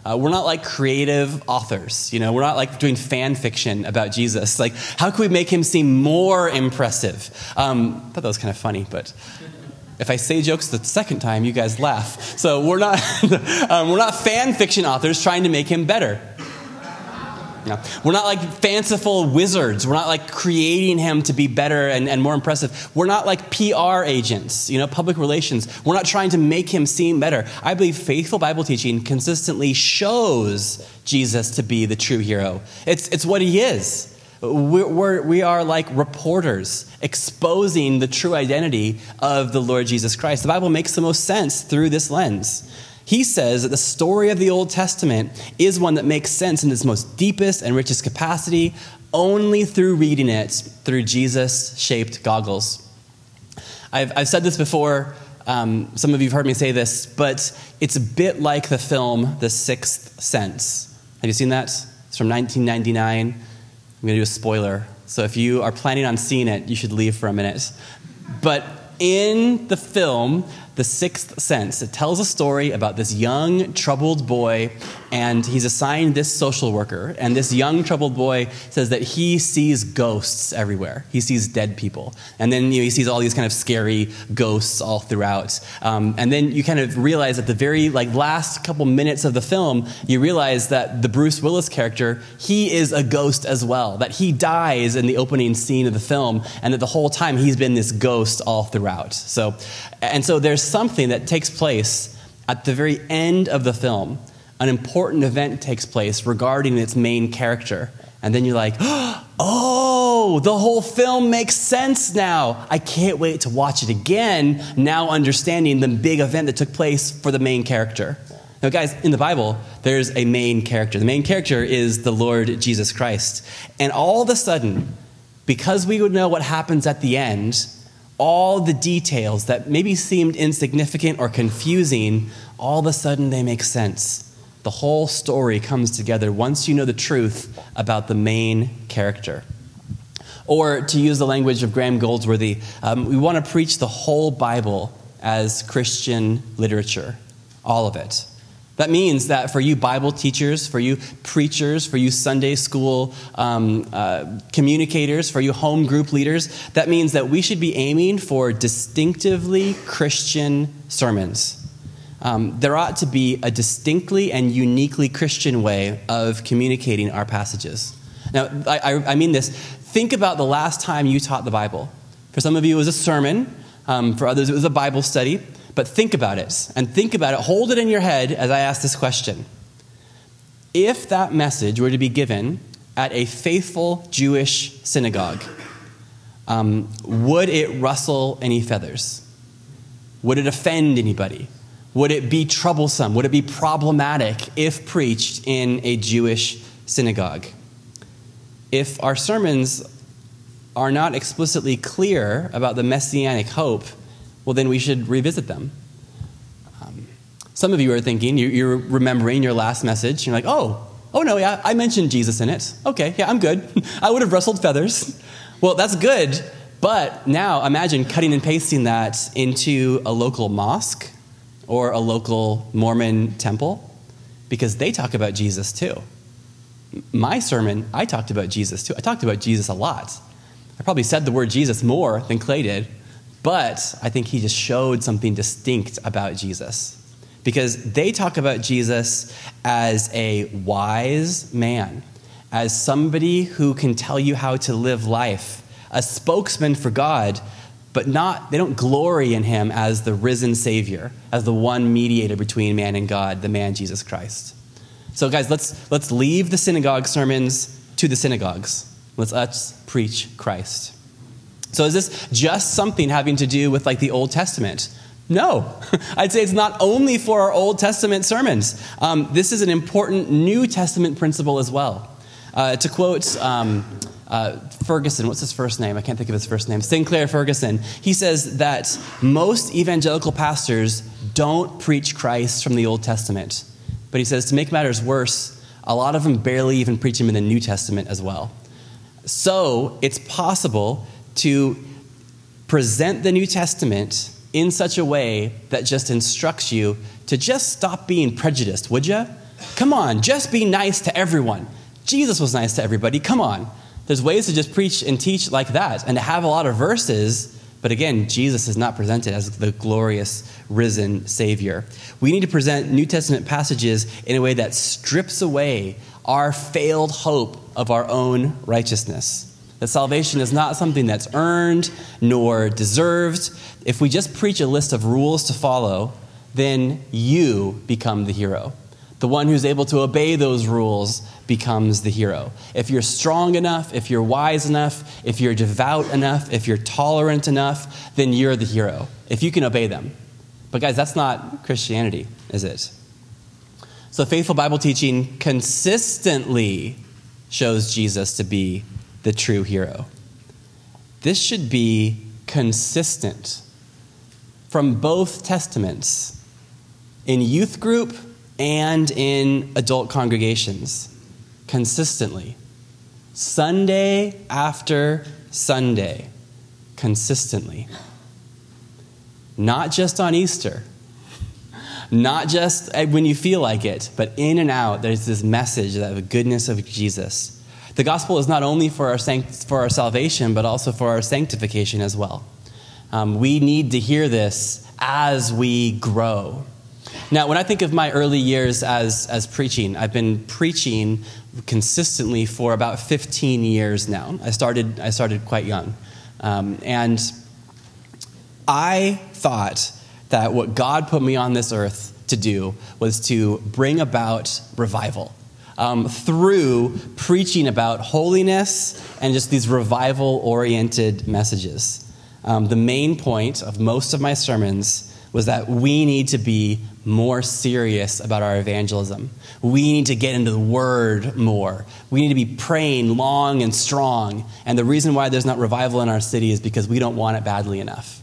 Uh, we're not like creative authors, you know. We're not like doing fan fiction about Jesus. Like, how can we make him seem more impressive? Um, I thought that was kind of funny, but if I say jokes the second time, you guys laugh. So we're not <laughs> um, we're not fan fiction authors trying to make him better. No. We're not like fanciful wizards. We're not like creating him to be better and, and more impressive. We're not like PR agents, you know, public relations. We're not trying to make him seem better. I believe faithful Bible teaching consistently shows Jesus to be the true hero. It's, it's what he is. We're, we're, we are like reporters exposing the true identity of the Lord Jesus Christ. The Bible makes the most sense through this lens. He says that the story of the Old Testament is one that makes sense in its most deepest and richest capacity only through reading it through Jesus shaped goggles. I've, I've said this before. Um, some of you have heard me say this, but it's a bit like the film The Sixth Sense. Have you seen that? It's from 1999. I'm going to do a spoiler. So if you are planning on seeing it, you should leave for a minute. But in the film, the Sixth Sense. It tells a story about this young, troubled boy, and he's assigned this social worker. And this young, troubled boy says that he sees ghosts everywhere. He sees dead people. And then you know, he sees all these kind of scary ghosts all throughout. Um, and then you kind of realize at the very like last couple minutes of the film, you realize that the Bruce Willis character, he is a ghost as well. That he dies in the opening scene of the film, and that the whole time he's been this ghost all throughout. So, and so there's something that takes place at the very end of the film. An important event takes place regarding its main character. And then you're like, <gasps> oh, the whole film makes sense now. I can't wait to watch it again, now understanding the big event that took place for the main character. Now, guys, in the Bible, there's a main character. The main character is the Lord Jesus Christ. And all of a sudden, because we would know what happens at the end, all the details that maybe seemed insignificant or confusing, all of a sudden they make sense. The whole story comes together once you know the truth about the main character. Or to use the language of Graham Goldsworthy, um, we want to preach the whole Bible as Christian literature, all of it. That means that for you Bible teachers, for you preachers, for you Sunday school um, uh, communicators, for you home group leaders, that means that we should be aiming for distinctively Christian sermons. Um, there ought to be a distinctly and uniquely Christian way of communicating our passages. Now, I, I mean this. Think about the last time you taught the Bible. For some of you, it was a sermon. Um, for others, it was a Bible study. But think about it and think about it. Hold it in your head as I ask this question. If that message were to be given at a faithful Jewish synagogue, um, would it rustle any feathers? Would it offend anybody? Would it be troublesome? Would it be problematic if preached in a Jewish synagogue? If our sermons are not explicitly clear about the messianic hope, well, then we should revisit them. Um, some of you are thinking, you, you're remembering your last message, you're like, oh, oh no, yeah, I mentioned Jesus in it. Okay, yeah, I'm good. <laughs> I would have rustled feathers. Well, that's good, but now imagine cutting and pasting that into a local mosque or a local Mormon temple because they talk about Jesus too. My sermon, I talked about Jesus too. I talked about Jesus a lot. I probably said the word Jesus more than Clay did, but I think he just showed something distinct about Jesus. Because they talk about Jesus as a wise man, as somebody who can tell you how to live life, a spokesman for God, but not they don't glory in him as the risen savior, as the one mediator between man and God, the man Jesus Christ. So guys, let's let's leave the synagogue sermons to the synagogues. Let's let's preach Christ. So is this just something having to do with like the Old Testament? No, <laughs> I'd say it's not only for our Old Testament sermons. Um, this is an important New Testament principle as well. Uh, to quote um, uh, Ferguson, what's his first name? I can't think of his first name. Sinclair Ferguson. He says that most evangelical pastors don't preach Christ from the Old Testament. But he says to make matters worse, a lot of them barely even preach him in the New Testament as well. So it's possible to present the New Testament in such a way that just instructs you to just stop being prejudiced, would you? Come on, just be nice to everyone. Jesus was nice to everybody. Come on. There's ways to just preach and teach like that and to have a lot of verses, but again, Jesus is not presented as the glorious risen Savior. We need to present New Testament passages in a way that strips away our failed hope of our own righteousness. That salvation is not something that's earned nor deserved. If we just preach a list of rules to follow, then you become the hero. The one who's able to obey those rules becomes the hero. If you're strong enough, if you're wise enough, if you're devout enough, if you're tolerant enough, then you're the hero. If you can obey them. But, guys, that's not Christianity, is it? So, faithful Bible teaching consistently shows Jesus to be the true hero. This should be consistent from both testaments in youth group and in adult congregations consistently. Sunday after Sunday, consistently. Not just on Easter, not just when you feel like it, but in and out, there's this message of the goodness of Jesus. The gospel is not only for our, sanct- for our salvation, but also for our sanctification as well. Um, we need to hear this as we grow. Now, when I think of my early years as, as preaching, I've been preaching consistently for about 15 years now. I started, I started quite young. Um, and I thought that what God put me on this earth to do was to bring about revival. Um, through preaching about holiness and just these revival oriented messages. Um, the main point of most of my sermons was that we need to be more serious about our evangelism. We need to get into the Word more. We need to be praying long and strong. And the reason why there's not revival in our city is because we don't want it badly enough.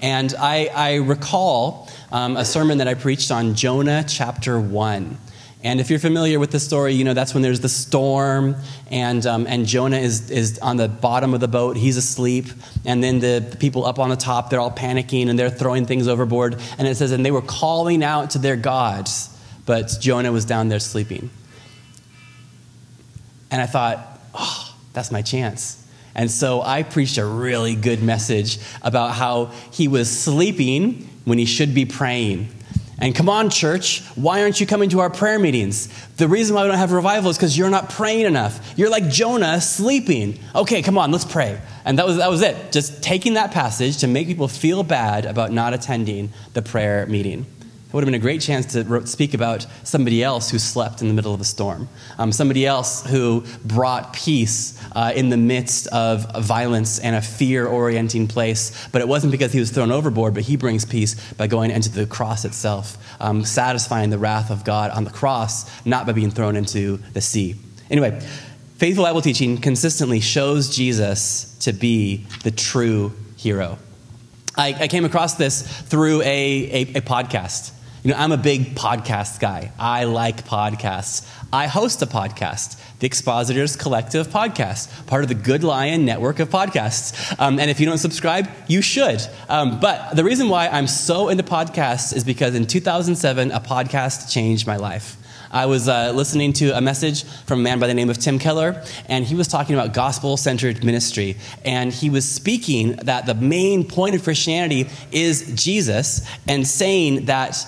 And I, I recall um, a sermon that I preached on Jonah chapter 1. And if you're familiar with the story, you know that's when there's the storm, and, um, and Jonah is, is on the bottom of the boat. He's asleep. And then the, the people up on the top, they're all panicking and they're throwing things overboard. And it says, and they were calling out to their gods, but Jonah was down there sleeping. And I thought, oh, that's my chance. And so I preached a really good message about how he was sleeping when he should be praying. And come on, church, why aren't you coming to our prayer meetings? The reason why we don't have revival is because you're not praying enough. You're like Jonah sleeping. Okay, come on, let's pray. And that was, that was it. Just taking that passage to make people feel bad about not attending the prayer meeting. It would have been a great chance to speak about somebody else who slept in the middle of a storm, um, somebody else who brought peace uh, in the midst of violence and a fear orienting place. But it wasn't because he was thrown overboard, but he brings peace by going into the cross itself, um, satisfying the wrath of God on the cross, not by being thrown into the sea. Anyway, faithful Bible teaching consistently shows Jesus to be the true hero. I, I came across this through a, a, a podcast. You know, I'm a big podcast guy. I like podcasts. I host a podcast, the Expositors Collective Podcast, part of the Good Lion network of podcasts. Um, and if you don't subscribe, you should. Um, but the reason why I'm so into podcasts is because in 2007, a podcast changed my life. I was uh, listening to a message from a man by the name of Tim Keller, and he was talking about gospel centered ministry. And he was speaking that the main point of Christianity is Jesus, and saying that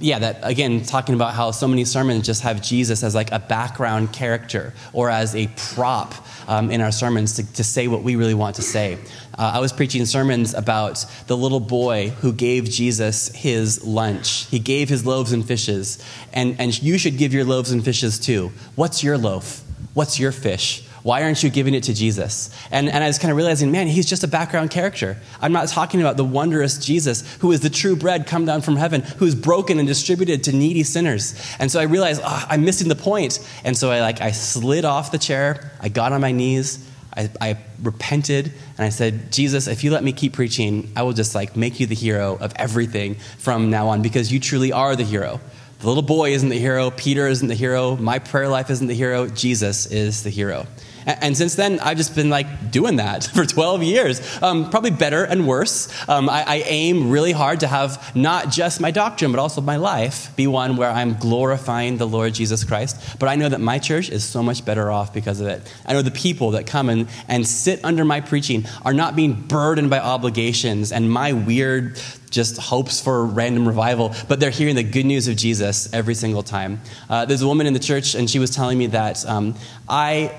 yeah, that again, talking about how so many sermons just have Jesus as like a background character or as a prop um, in our sermons to, to, say what we really want to say. Uh, I was preaching sermons about the little boy who gave Jesus his lunch. He gave his loaves and fishes, and, and you should give your loaves and fishes too. What's your loaf? What's your fish? Why aren't you giving it to Jesus? And, and I was kind of realizing, man, he's just a background character. I'm not talking about the wondrous Jesus who is the true bread come down from heaven, who's broken and distributed to needy sinners. And so I realized, oh, I'm missing the point. And so I like I slid off the chair, I got on my knees, I, I repented, and I said, Jesus, if you let me keep preaching, I will just like make you the hero of everything from now on because you truly are the hero. The little boy isn't the hero. Peter isn't the hero. My prayer life isn't the hero. Jesus is the hero. And since then, I've just been like doing that <laughs> for 12 years. Um, probably better and worse. Um, I, I, aim really hard to have not just my doctrine, but also my life be one where I'm glorifying the Lord Jesus Christ. But I know that my church is so much better off because of it. I know the people that come and, and sit under my preaching are not being burdened by obligations and my weird just hopes for random revival, but they're hearing the good news of Jesus every single time. Uh, there's a woman in the church, and she was telling me that um, I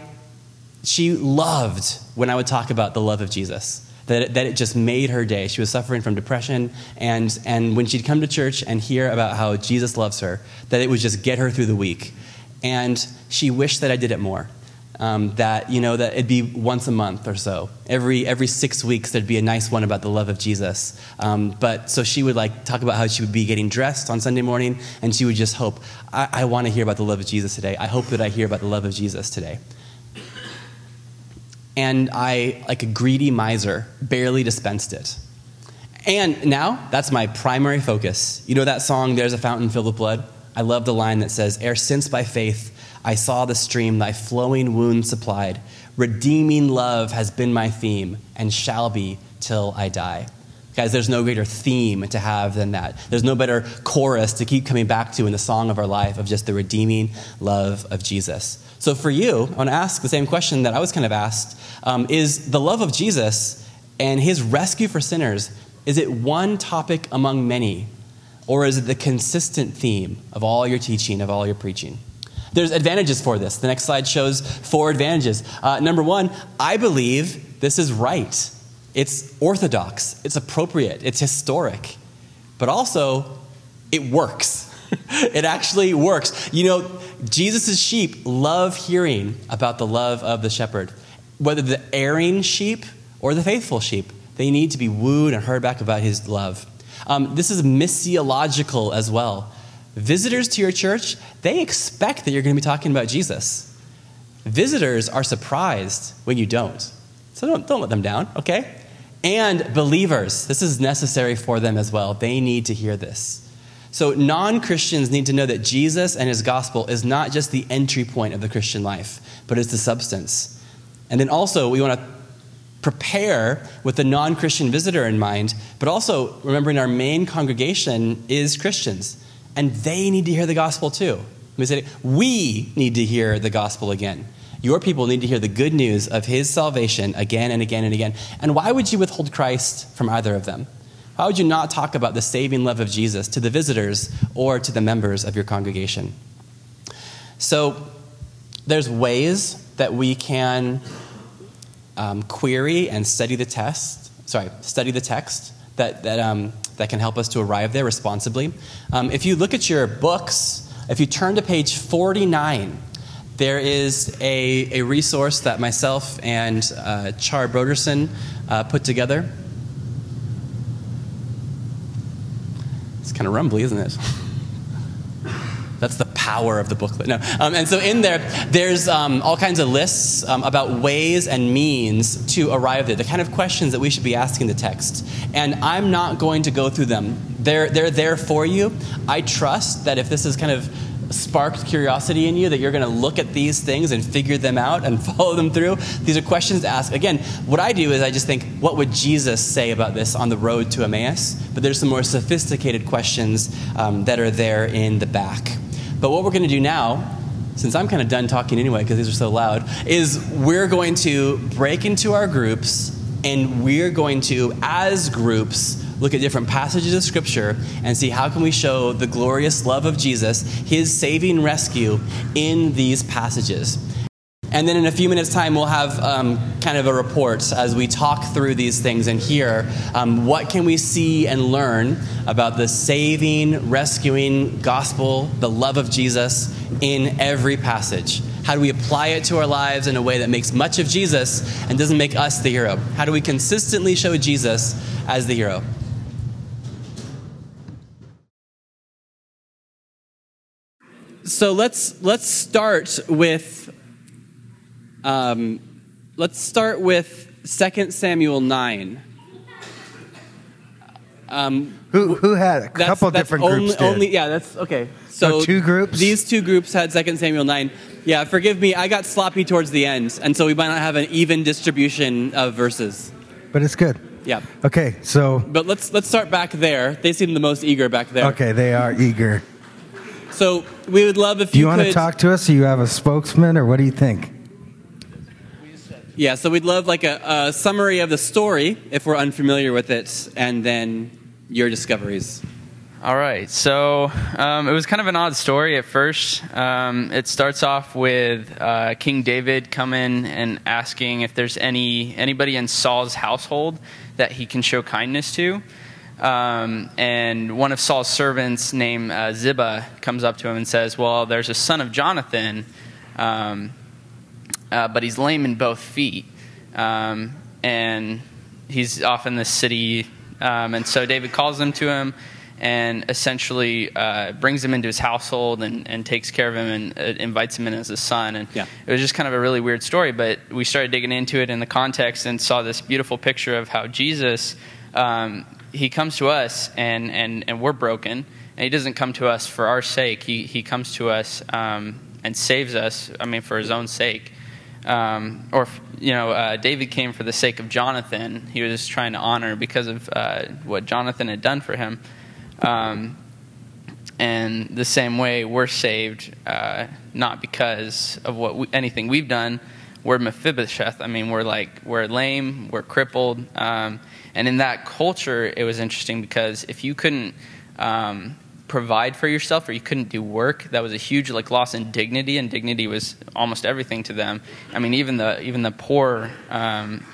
she loved when I would talk about the love of Jesus. That it, that it just made her day. She was suffering from depression, and, and when she'd come to church and hear about how Jesus loves her, that it would just get her through the week. And she wished that I did it more. Um, that you know that it'd be once a month or so. Every every six weeks there'd be a nice one about the love of Jesus. Um, but so she would like talk about how she would be getting dressed on Sunday morning, and she would just hope, I, I want to hear about the love of Jesus today. I hope that I hear about the love of Jesus today and I, like a greedy miser, barely dispensed it. And now, that's my primary focus. You know that song, There's a Fountain Filled with Blood? I love the line that says, Ere since by faith I saw the stream thy flowing wound supplied, redeeming love has been my theme and shall be till I die. Guys, there's no greater theme to have than that. There's no better chorus to keep coming back to in the song of our life of just the redeeming love of Jesus. So for you, I want to ask the same question that I was kind of asked um, Is the love of Jesus and his rescue for sinners, is it one topic among many? Or is it the consistent theme of all your teaching, of all your preaching? There's advantages for this. The next slide shows four advantages. Uh, number one, I believe this is right. It's orthodox, it's appropriate, it's historic, but also it works. <laughs> it actually works. You know, Jesus' sheep love hearing about the love of the shepherd. Whether the erring sheep or the faithful sheep, they need to be wooed and heard back about his love. Um, this is missiological as well. Visitors to your church, they expect that you're going to be talking about Jesus. Visitors are surprised when you don't. So don't, don't let them down, okay? And believers, this is necessary for them as well. They need to hear this. So, non Christians need to know that Jesus and his gospel is not just the entry point of the Christian life, but it's the substance. And then also, we want to prepare with the non Christian visitor in mind, but also remembering our main congregation is Christians, and they need to hear the gospel too. We say, we need to hear the gospel again. Your people need to hear the good news of his salvation again and again and again. And why would you withhold Christ from either of them? Why would you not talk about the saving love of Jesus to the visitors or to the members of your congregation? So, there's ways that we can um, query and study the test, sorry, study the text that, that, um, that can help us to arrive there responsibly. Um, if you look at your books, if you turn to page 49, there is a, a resource that myself and uh, Char Brodersen uh, put together. Kind of rumbly, isn't it? That's the power of the booklet. No. Um, and so in there, there's um, all kinds of lists um, about ways and means to arrive there, the kind of questions that we should be asking the text. And I'm not going to go through them. They're, they're there for you. I trust that if this is kind of sparked curiosity in you that you're going to look at these things and figure them out and <laughs> follow them through. These are questions to ask. Again, what I do is I just think, what would Jesus say about this on the road to Emmaus? But there's some more sophisticated questions um, that are there in the back. But what we're going to do now, since I'm kind of done talking anyway because these are so loud, is we're going to break into our groups and we're going to, as groups, look at different passages of scripture and see how can we show the glorious love of jesus his saving rescue in these passages. And then in a few minutes time we'll have um, kind of a report as we talk through these things and hear um, what can we see and learn about the saving rescuing gospel the love of jesus in every passage? How do we apply it to our lives in a way that makes much of jesus and doesn't make us the hero? How do we consistently show jesus as the hero so let's let's start with um, let's start with 2 Samuel nine. Um, who who had a couple that's different only, groups? did. Only yeah, that's okay. So Oh, two groups. These two groups had 2 Samuel nine. Yeah, forgive me. I got sloppy towards the end, and so we might not have an even distribution of verses. but it's good. Yeah. Okay, so But let's let's start back there. They seem the most eager back there. okay, they are eager. So we would love if Do you, you, want to talk to us? Do you have a spokesman, or what do you think? Yeah, so we'd love like a, a summary of the story if we're unfamiliar with it, and then your discoveries. All right, so um, it was kind of an odd story at first. Um, it starts off with uh, King David coming and asking if there's any anybody in Saul's household that he can show kindness to. Um, and one of Saul's servants named uh, Ziba comes up to him and says, "Well, there's a son of Jonathan, um, uh, but he's lame in both feet, um, and he's off in the city." Um, and so David calls him to him and essentially uh, brings him into his household and, and takes care of him and uh, invites him in as a son. And Yeah. it was just kind of a really weird story, but we started digging into it in the context and saw this beautiful picture of how Jesus, um, he comes to us and, and, and we're broken. And he doesn't come to us for our sake. He, he comes to us um, and saves us, I mean, for his own sake. Um, or, you know, uh, David came for the sake of Jonathan. He was just trying to honor because of uh, what Jonathan had done for him. Um, and the same way, we're saved uh, not because of what we, anything we've done. We're Mephibosheth. I mean, we're like we're lame, we're crippled, um, and in that culture, it was interesting because if you couldn't um, provide for yourself or you couldn't do work, that was a huge like loss in dignity, and dignity was almost everything to them. I mean, even the even the poor. Um,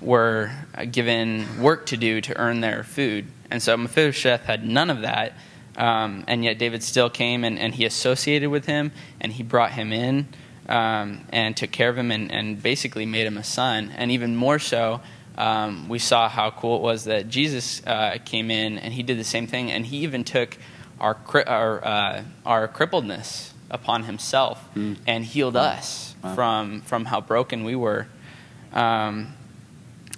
were given work to do to earn their food. And so Mephibosheth had none of that. Um, and yet David still came and, and he associated with him and he brought him in um, and took care of him and, and basically made him a son. And even more so, um, we saw how cool it was that Jesus uh, came in and he did the same thing. And he even took our, our, uh, our crippledness upon himself and healed us Wow. from, from how broken we were. Um,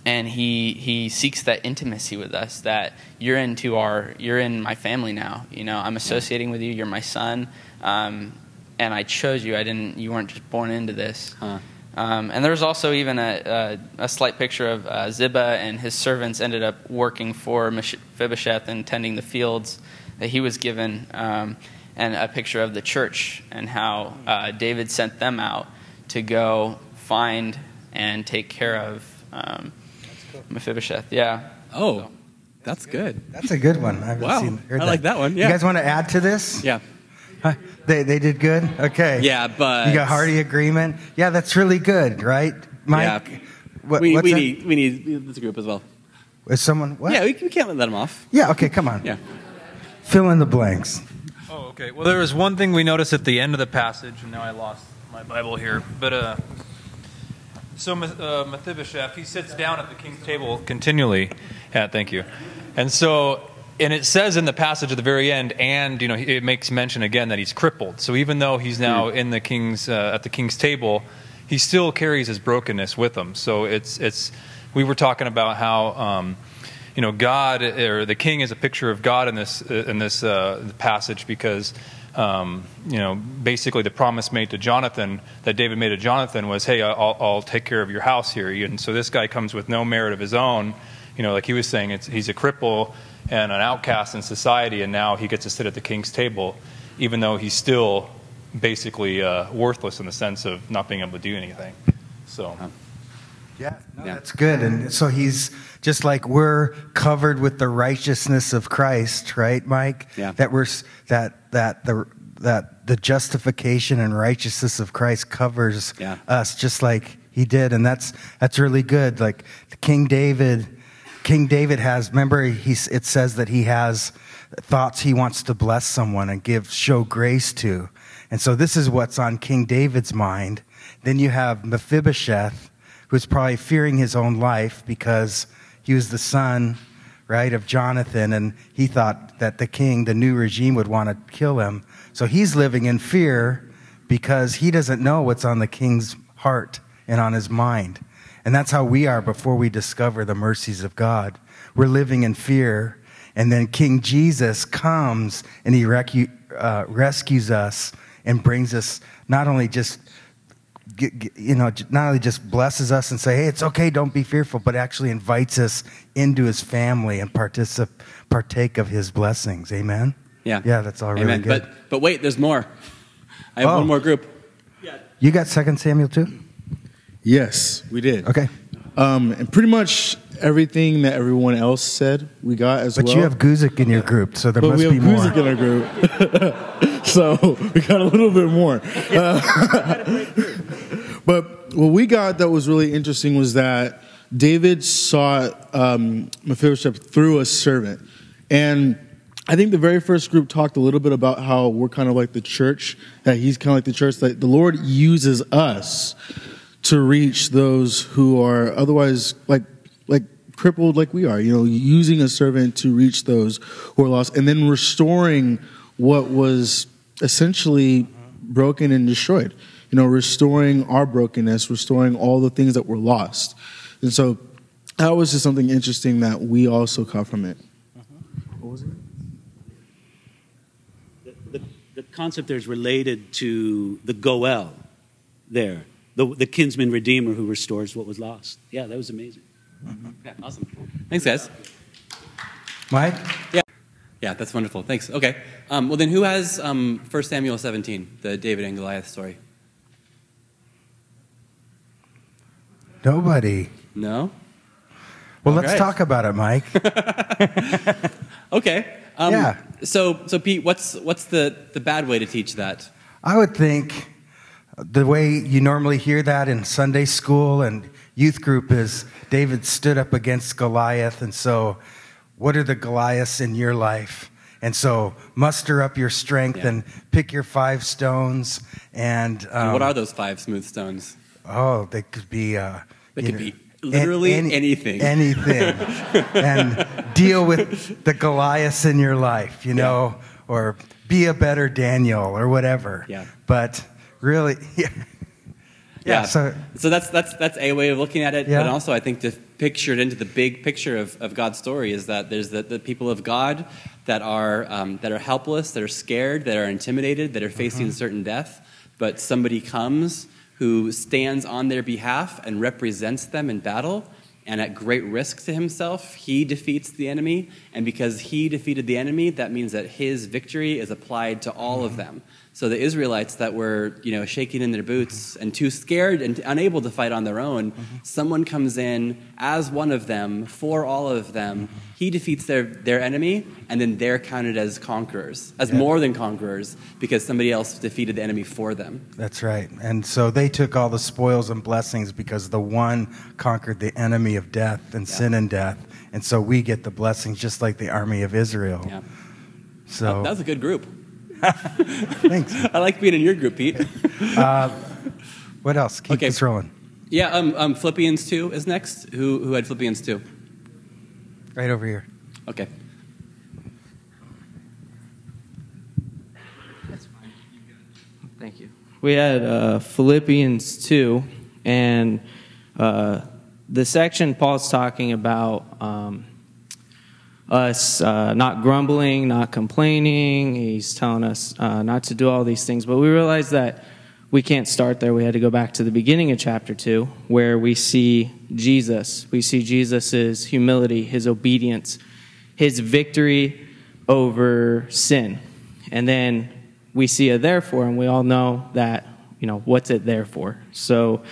and he he seeks that intimacy with us that you're into our you're in my family now you know i'm associating with you you're my son um, and i chose you i didn't you weren't just born into this Huh. Um, and there's also even a, a, a slight picture of uh, Ziba and his servants ended up working for Mephibosheth and tending the fields that he was given, um, and a picture of the church and how uh, David sent them out to go find and take care of um, Mephibosheth. Yeah. Oh, that's good. That's a good one. I haven't Wow. seen, heard I like that one, yeah. You guys want to add to this? Yeah. Huh? They they did good. Okay. Yeah, but You got hearty agreement. Yeah, that's really good, right, Mike? Yeah. What, we what's we need we need this group as well. Is someone what? Yeah, we, we can't let them off. Yeah. Okay. Come on. Yeah. Fill in the blanks. Oh, okay. Well, there was one thing we noticed at the end of the passage, and now I lost my Bible here. But uh, so Me- uh, Mephibosheth, he sits down at the king's table continually. Yeah, thank you. And so, and it says in the passage at the very end, and you know, it makes mention again that he's crippled. So even though he's now in the king's uh, at the king's table, he still carries his brokenness with him. So it's it's. We were talking about how. Um, you know, God or the king is a picture of God in this in this uh, passage because um, you know basically the promise made to Jonathan that David made to Jonathan was, hey, I'll, I'll take care of your house here. And so this guy comes with no merit of his own. You know, like he was saying, it's, he's a cripple and an outcast in society, and now he gets to sit at the king's table, even though he's still basically uh, worthless in the sense of not being able to do anything. So. Yeah, no, that's good. And so he's just like we're covered with the righteousness of Christ, right, Mike? Yeah. That we're that that the that the justification and righteousness of Christ covers Yeah. us just like he did, and that's that's really good. Like King David, King David has. Remember, it says that he has thoughts he wants to bless someone and give show grace to, and so this is what's on King David's mind. Then you have Mephibosheth who's probably fearing his own life because he was the son, right, of Jonathan, and he thought that the king, the new regime, would want to kill him. So he's living in fear because he doesn't know what's on the king's heart and on his mind. And that's how we are before we discover the mercies of God. We're living in fear, and then King Jesus comes and he recu- uh, rescues us and brings us not only just get, get- you know, not only just blesses us and say, hey, it's okay, don't be fearful, but actually invites us into his family and particip- partake of his blessings. Amen? Yeah. Yeah, that's all really good. But but wait, there's more. I have Oh. one more group. Yeah. you got Second Samuel too? Yes, we did. Okay. Um, and pretty much everything that everyone else said, we got as But well. But you have Guzik in your group, so there but must we have be more. in our group, <laughs> so we got a little bit more. <laughs> Uh, but what we got that was really interesting was that David sought um, Mephibosheth through a servant, and I think the very first group talked a little bit about how we're kind of like the church, that he's kind of like the church, that the Lord uses us to reach those who are otherwise like like crippled like we are you know using a servant to reach those who are lost and then restoring what was essentially broken and destroyed. You know restoring our brokenness restoring all the things that were lost. And so that was just something interesting that we also caught from it. Uh-huh. What was it? The, the concept there is related to the Goel there, the, the kinsman redeemer who restores what was lost. Yeah, that was amazing. Yeah, awesome. Thanks, guys. Mike? Yeah. Yeah, that's wonderful. Thanks. Okay. Um, well, then who has um, 1 Samuel 17, the David and Goliath story? Nobody. No? Well, All let's right. talk about it, Mike. <laughs> Okay. Um, Yeah. So, so Pete, what's, what's the, the bad way to teach that? I would think the way you normally hear that in Sunday school and youth group is David stood up against Goliath. And so, what are the Goliaths in your life? And so, muster up your strength and pick your five stones. And, um, And what are those five smooth stones? Oh, they could be. Uh, They could know, be literally an- any- anything. Anything. <laughs> and deal with the Goliaths in your life, you know, or be a better Daniel or whatever. Yeah. But really, <laughs> yeah. Yeah. so- so that's that's that's a way of looking at it. Yeah. But also, I think to picture it into the big picture of, of God's story is that there's the, the people of God that are um, that are helpless, that are scared, that are intimidated, that are facing Mhm. certain death. But somebody comes who stands on their behalf and represents them in battle. And at great risk to himself, he defeats the enemy. And because he defeated the enemy, that means that his victory is applied to all of them. So the Israelites that were, you know, shaking in their boots and too scared and unable to fight on their own, someone comes in as one of them for all of them. He defeats their, their enemy, and then they're counted as conquerors, as Yeah. more than conquerors, because somebody else defeated the enemy for them. That's right. And so they took all the spoils and blessings because the one conquered the enemy of death and sin and death. and so we get the blessings just like the army of Israel. Yeah. So that was a good group. Thanks. I like being in your group, Pete. uh, what else? Keep Okay. this rolling. Yeah, um, um, Philippians 2 is next. Who, who had Philippians 2? Right over here. Okay. That's fine. Thank you. We had uh, Philippians 2, and uh, the section Paul's talking about um, us uh, not grumbling, not complaining. He's telling us uh, not to do all these things. But we realize that we can't start there. We had to go back to the beginning of chapter 2, where we see Jesus. We see Jesus' humility, his obedience, his victory over sin. And then we see a therefore, and we all know that, you know, what's it there for? So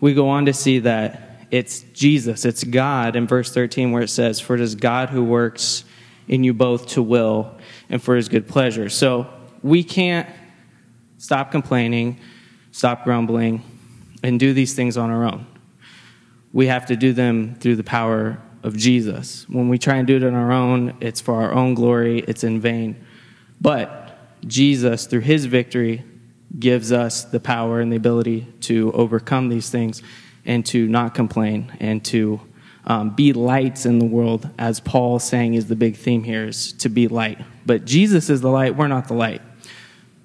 we go on to see that it's Jesus, it's God in verse 13 where it says, For it is God who works in you both to will and for his good pleasure. So we can't stop complaining, stop grumbling, and do these things on our own. We have to do them through the power of Jesus. When we try and do it on our own, it's for our own glory, it's in vain. But Jesus, through his victory, gives us the power and the ability to overcome these things and to not complain and to um, be lights in the world, as Paul saying is the big theme here, is to be light. But Jesus is the light, we're not the light.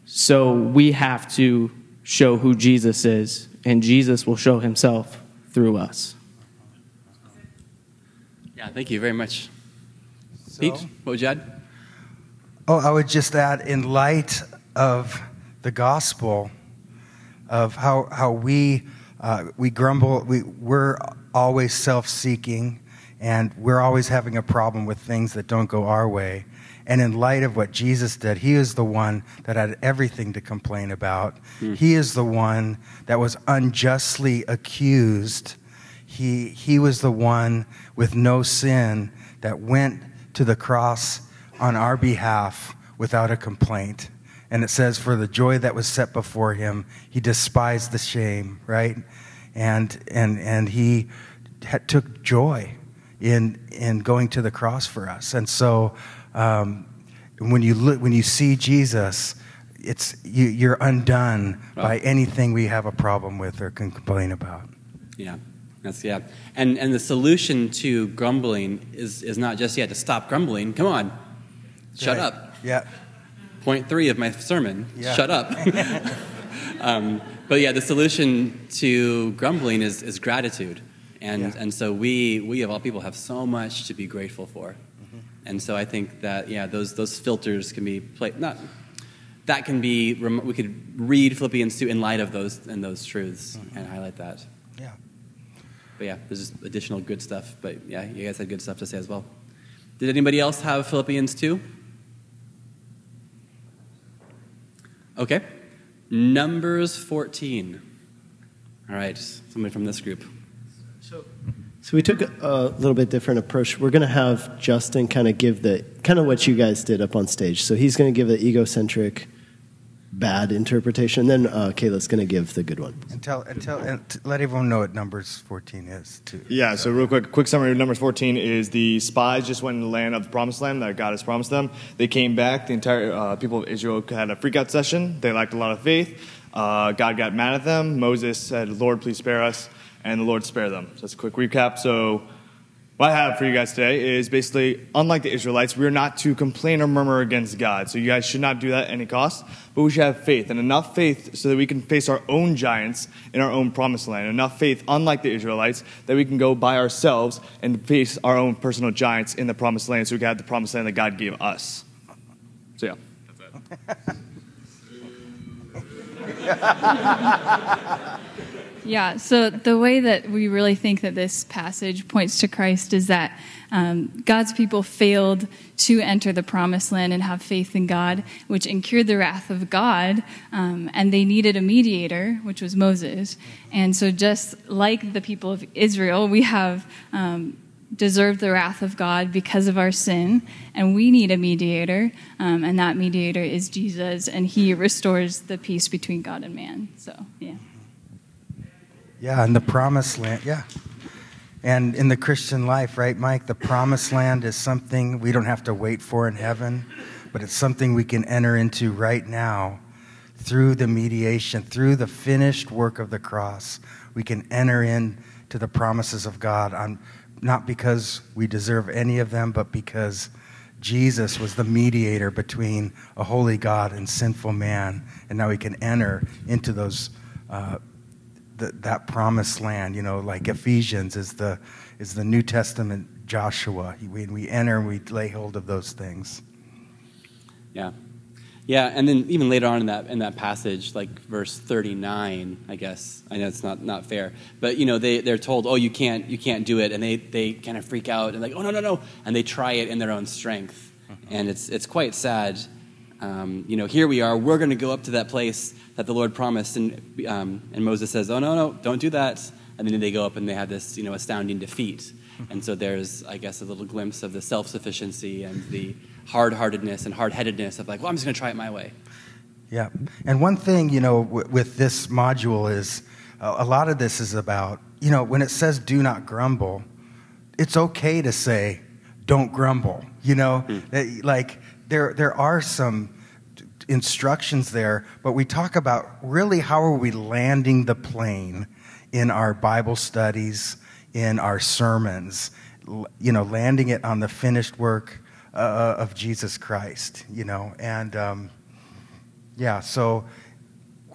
So we have to show who Jesus is, and Jesus will show himself through us. Yeah, thank you very much. Pete, what would you add? Oh, I would just add, in light of the gospel, of how, how we, uh, we grumble, we, we're always self seeking, and we're always having a problem with things that don't go our way. And in light of what Jesus did, he is the one that had everything to complain about. He is the one that was unjustly accused. He, he was the one with no sin that went to the cross on our behalf without a complaint. And it says, for the joy that was set before him, he despised the shame, right? And, and, and he took joy in, in going to the cross for us. And so um, when, you look, when you see Jesus, it's, you, you're undone by anything we have a problem with or can complain about. Yeah, that's yeah. And and the solution to grumbling is is not just yeah to stop grumbling. Come on, shut Right. up. Yeah. Point three of my sermon. Yeah. Shut up. <laughs> <laughs> um, but yeah, the solution to grumbling is is gratitude, and Yeah. and so we we of all people have so much to be grateful for, Mm-hmm. and so I think that yeah those those filters can be played not. That can be. We could read Philippians two in light of those and those truths and highlight that. Mm-hmm. Yeah. But yeah, there's just additional good stuff. But yeah, you guys had good stuff to say as well. Did anybody else have Philippians 2? Okay. Numbers 14. All right, somebody from this group. So so we took a little bit different approach. We're going to have Justin kind of give the kind of what you guys did up on stage. So he's going to give the egocentric, bad interpretation, and then uh, Kayla's going to give the good one. And, tell, and, tell, and t- let everyone know what Numbers 14 is, too. Yeah, so real quick, quick summary of Numbers 14 is the spies just went in the land of the promised land that God has promised them. They came back. The entire uh, people of Israel had a freakout session. They lacked a lot of faith. Uh, God got mad at them. Moses said, Lord, please spare us. And the Lord spared them. So that's a quick recap. So what I have for you guys today is basically, unlike the Israelites, we are not to complain or murmur against God. So you guys should not do that at any cost, but we should have faith, and enough faith so that we can face our own giants in our own promised land. Enough faith, unlike the Israelites, that we can go by ourselves and face our own personal giants in the promised land so we can have the promised land that God gave us. So yeah, that's it. <laughs> <laughs> Yeah, so the way that we really think that this passage points to Christ is that um, God's people failed to enter the promised land and have faith in God, which incurred the wrath of God, um, and they needed a mediator, which was Moses. And so, just like the people of Israel, we have um, deserved the wrath of God because of our sin, and we need a mediator, um, and that mediator is Jesus, and he restores the peace between God and man. So, yeah. Yeah, in the promised land. Yeah. And in the Christian life, right, Mike, the promised land is something we don't have to wait for in heaven, but it's something we can enter into right now through the mediation, through the finished work of the cross. We can enter into the promises of God on not because we deserve any of them, but because Jesus was the mediator between a holy God and sinful man, and now we can enter into those uh, th- that promised land. You know, like Ephesians is the is the New Testament Joshua. We, we enter and we lay hold of those things. Yeah. Yeah, and then even later on in that in that passage, like verse thirty nine, I guess I know it's not, not fair, but you know they they're told, oh, you can't you can't do it, and they they kind of freak out and like, oh no no no, and they try it in their own strength, mm-hmm. and it's it's quite sad. Um, you know, here we are, we're going to go up to that place that the Lord promised, and um, and Moses says, oh no no, don't do that, and then they go up and they have this you know astounding defeat, and so there's I guess a little glimpse of the self sufficiency and the hard heartedness and hard headedness of like, well, I'm just going to try it my way. Yeah. And one thing, you know, w- with this module is uh, a lot of this is about, you know, when it says do not grumble, it's okay to say don't grumble, you know? That, Like there there are some instructions there, but we talk about really how are we landing the plane in our Bible studies, in our sermons, you know, landing it on the finished work uh, of Jesus Christ, you know, and um, yeah, so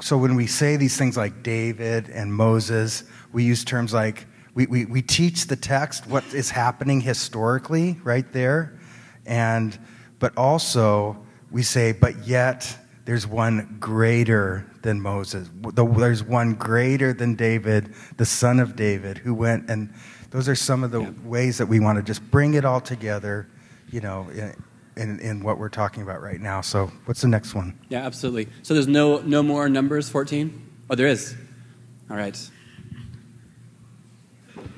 so when we say these things like David and Moses, we use terms like we, we, we teach the text what is happening historically right there, and but also we say, but yet there's one greater than Moses. There's one greater than David, the son of David, who went and those are some of the ways that we want to just bring it all together, you know, in, in, in what we're talking about right now. So, what's the next one? Yeah, absolutely. So there's no no more numbers 14? Oh, there is. All right.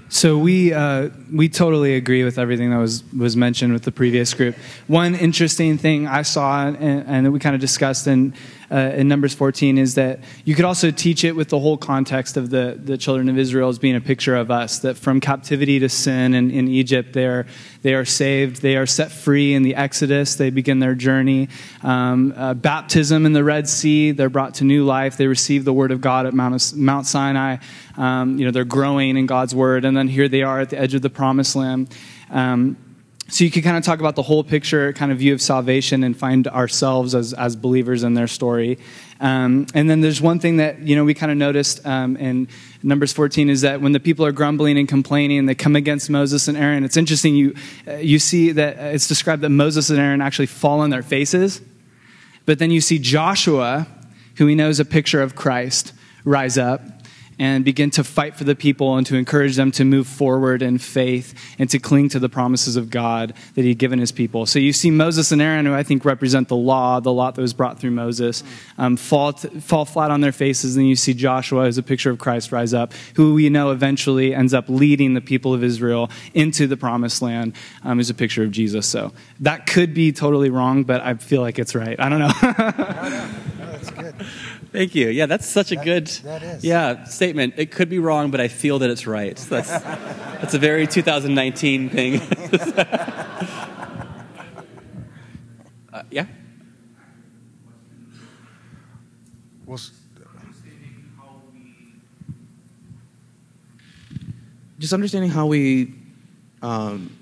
So we uh, we totally agree with everything that was was mentioned with the previous group. One interesting thing I saw and, and that we kind of discussed in uh, in Numbers 14 is that you could also teach it with the whole context of the the children of Israel as being a picture of us. That from captivity to sin in, in Egypt, they are they are saved, they are set free in the Exodus. They begin their journey. Um, uh, baptism in the Red Sea, they're brought to new life. They receive the Word of God at Mount Mount Sinai. Um, you know they're growing in God's Word, and then here they are at the edge of the Promised Land. Um, so you could kind of talk about the whole picture, kind of view of salvation, and find ourselves as as believers in their story. Um, and then there's one thing that you know we kind of noticed um, in Numbers 14 is that when the people are grumbling and complaining, they come against Moses and Aaron. It's interesting you uh, you see that uh, it's described that Moses and Aaron actually fall on their faces, but then you see Joshua, who we know is a picture of Christ, rise up and begin to fight for the people and to encourage them to move forward in faith and to cling to the promises of God that He had given His people. So you see Moses and Aaron, who I think represent the law, the law that was brought through Moses, um, fall, fall flat on their faces. And you see Joshua as a picture of Christ rise up, who we know eventually ends up leading the people of Israel into the promised land, um, is a picture of Jesus. So that could be totally wrong, but I feel like it's right. I don't know. <laughs> Thank you. Yeah, that's such a good that is. yeah statement. It could be wrong, but I feel that it's right. That's that's a very 2019 thing. <laughs> uh, yeah. Well, s- just understanding how we um,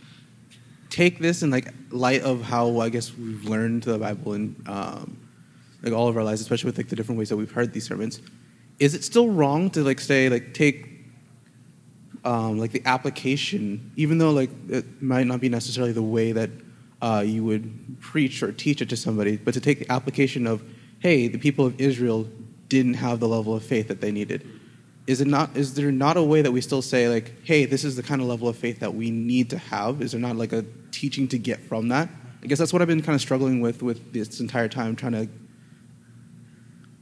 take this in like light of how I guess we've learned the Bible and um, like all of our lives, especially with like the different ways that we've heard these sermons. Is it still wrong to like say like take um, like the application, even though like it might not be necessarily the way that uh, you would preach or teach it to somebody, but to take the application of, hey, the people of Israel didn't have the level of faith that they needed. Is it not? Is there not a way that we still say like, hey, this is the kind of level of faith that we need to have? Is there not like a teaching to get from that? I guess that's what I've been kind of struggling with with this entire time, trying to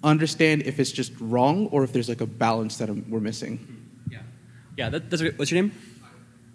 understand if it's just wrong or if there's like a balance that I'm, we're missing. Yeah, yeah. that, that's a, what's your name?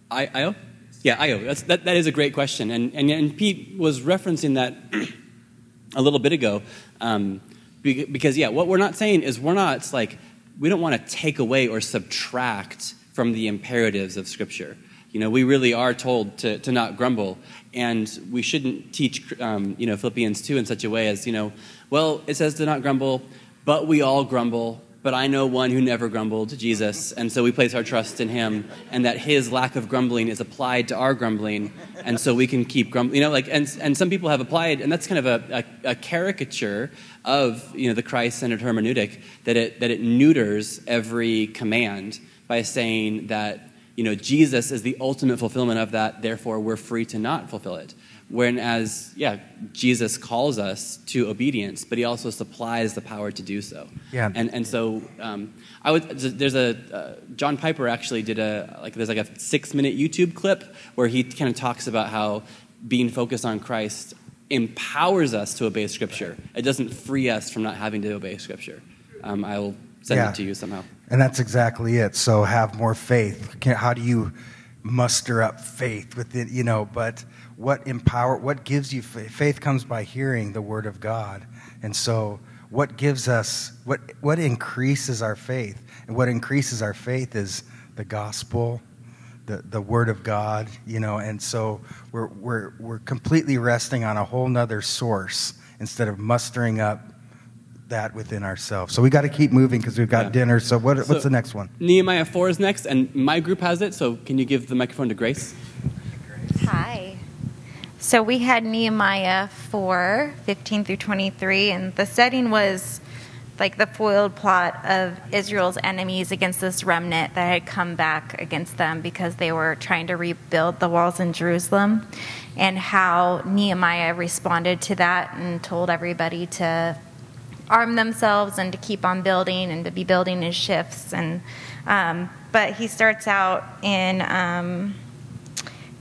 I, Io? Yeah, Io. That's, that, that is a great question. And, and, and Pete was referencing that <clears throat> a little bit ago. Um, be- because, yeah, what we're not saying is we're not like, we don't want to take away or subtract from the imperatives of Scripture. You know, we really are told to, to not grumble, and we shouldn't teach, um, you know, Philippians 2 in such a way as, you know, well, it says to not grumble, but we all grumble, but I know one who never grumbled, Jesus, and so we place our trust in him, and that his lack of grumbling is applied to our grumbling, and so we can keep grumbling. You know, like, and, and some people have applied, and that's kind of a, a, a caricature of, you know, the Christ-centered hermeneutic, that it, that it neuters every command by saying that, you know, Jesus is the ultimate fulfillment of that, therefore we're free to not fulfill it. Whereas, yeah, Jesus calls us to obedience, but he also supplies the power to do so. Yeah. And, and so um, I would, there's a, uh, John Piper actually did a, like, there's like a six minute YouTube clip where he kind of talks about how being focused on Christ empowers us to obey Scripture. It doesn't free us from not having to obey Scripture. Um, I will send Yeah. it to you somehow. And that's exactly it. So have more faith. How do you muster up faith within, you know, but what empower, what gives you faith? Faith comes by hearing the word of God. And so what gives us, what, what increases our faith? And what increases our faith is the gospel, the, the word of God, you know, and so we're, we're, we're completely resting on a whole nother source instead of mustering up that within ourselves. So we got to keep moving because we've got Yeah. dinner. So what, So- what's the next one? Nehemiah 4 is next, and my group has it, so can you give the microphone to Grace? Hi. So we had Nehemiah 4, 15 through 23, and the setting was like the foiled plot of Israel's enemies against this remnant that had come back against them because they were trying to rebuild the walls in Jerusalem, and how Nehemiah responded to that and told everybody to arm themselves and to keep on building and to be building in shifts. And um, but he starts out in. Um,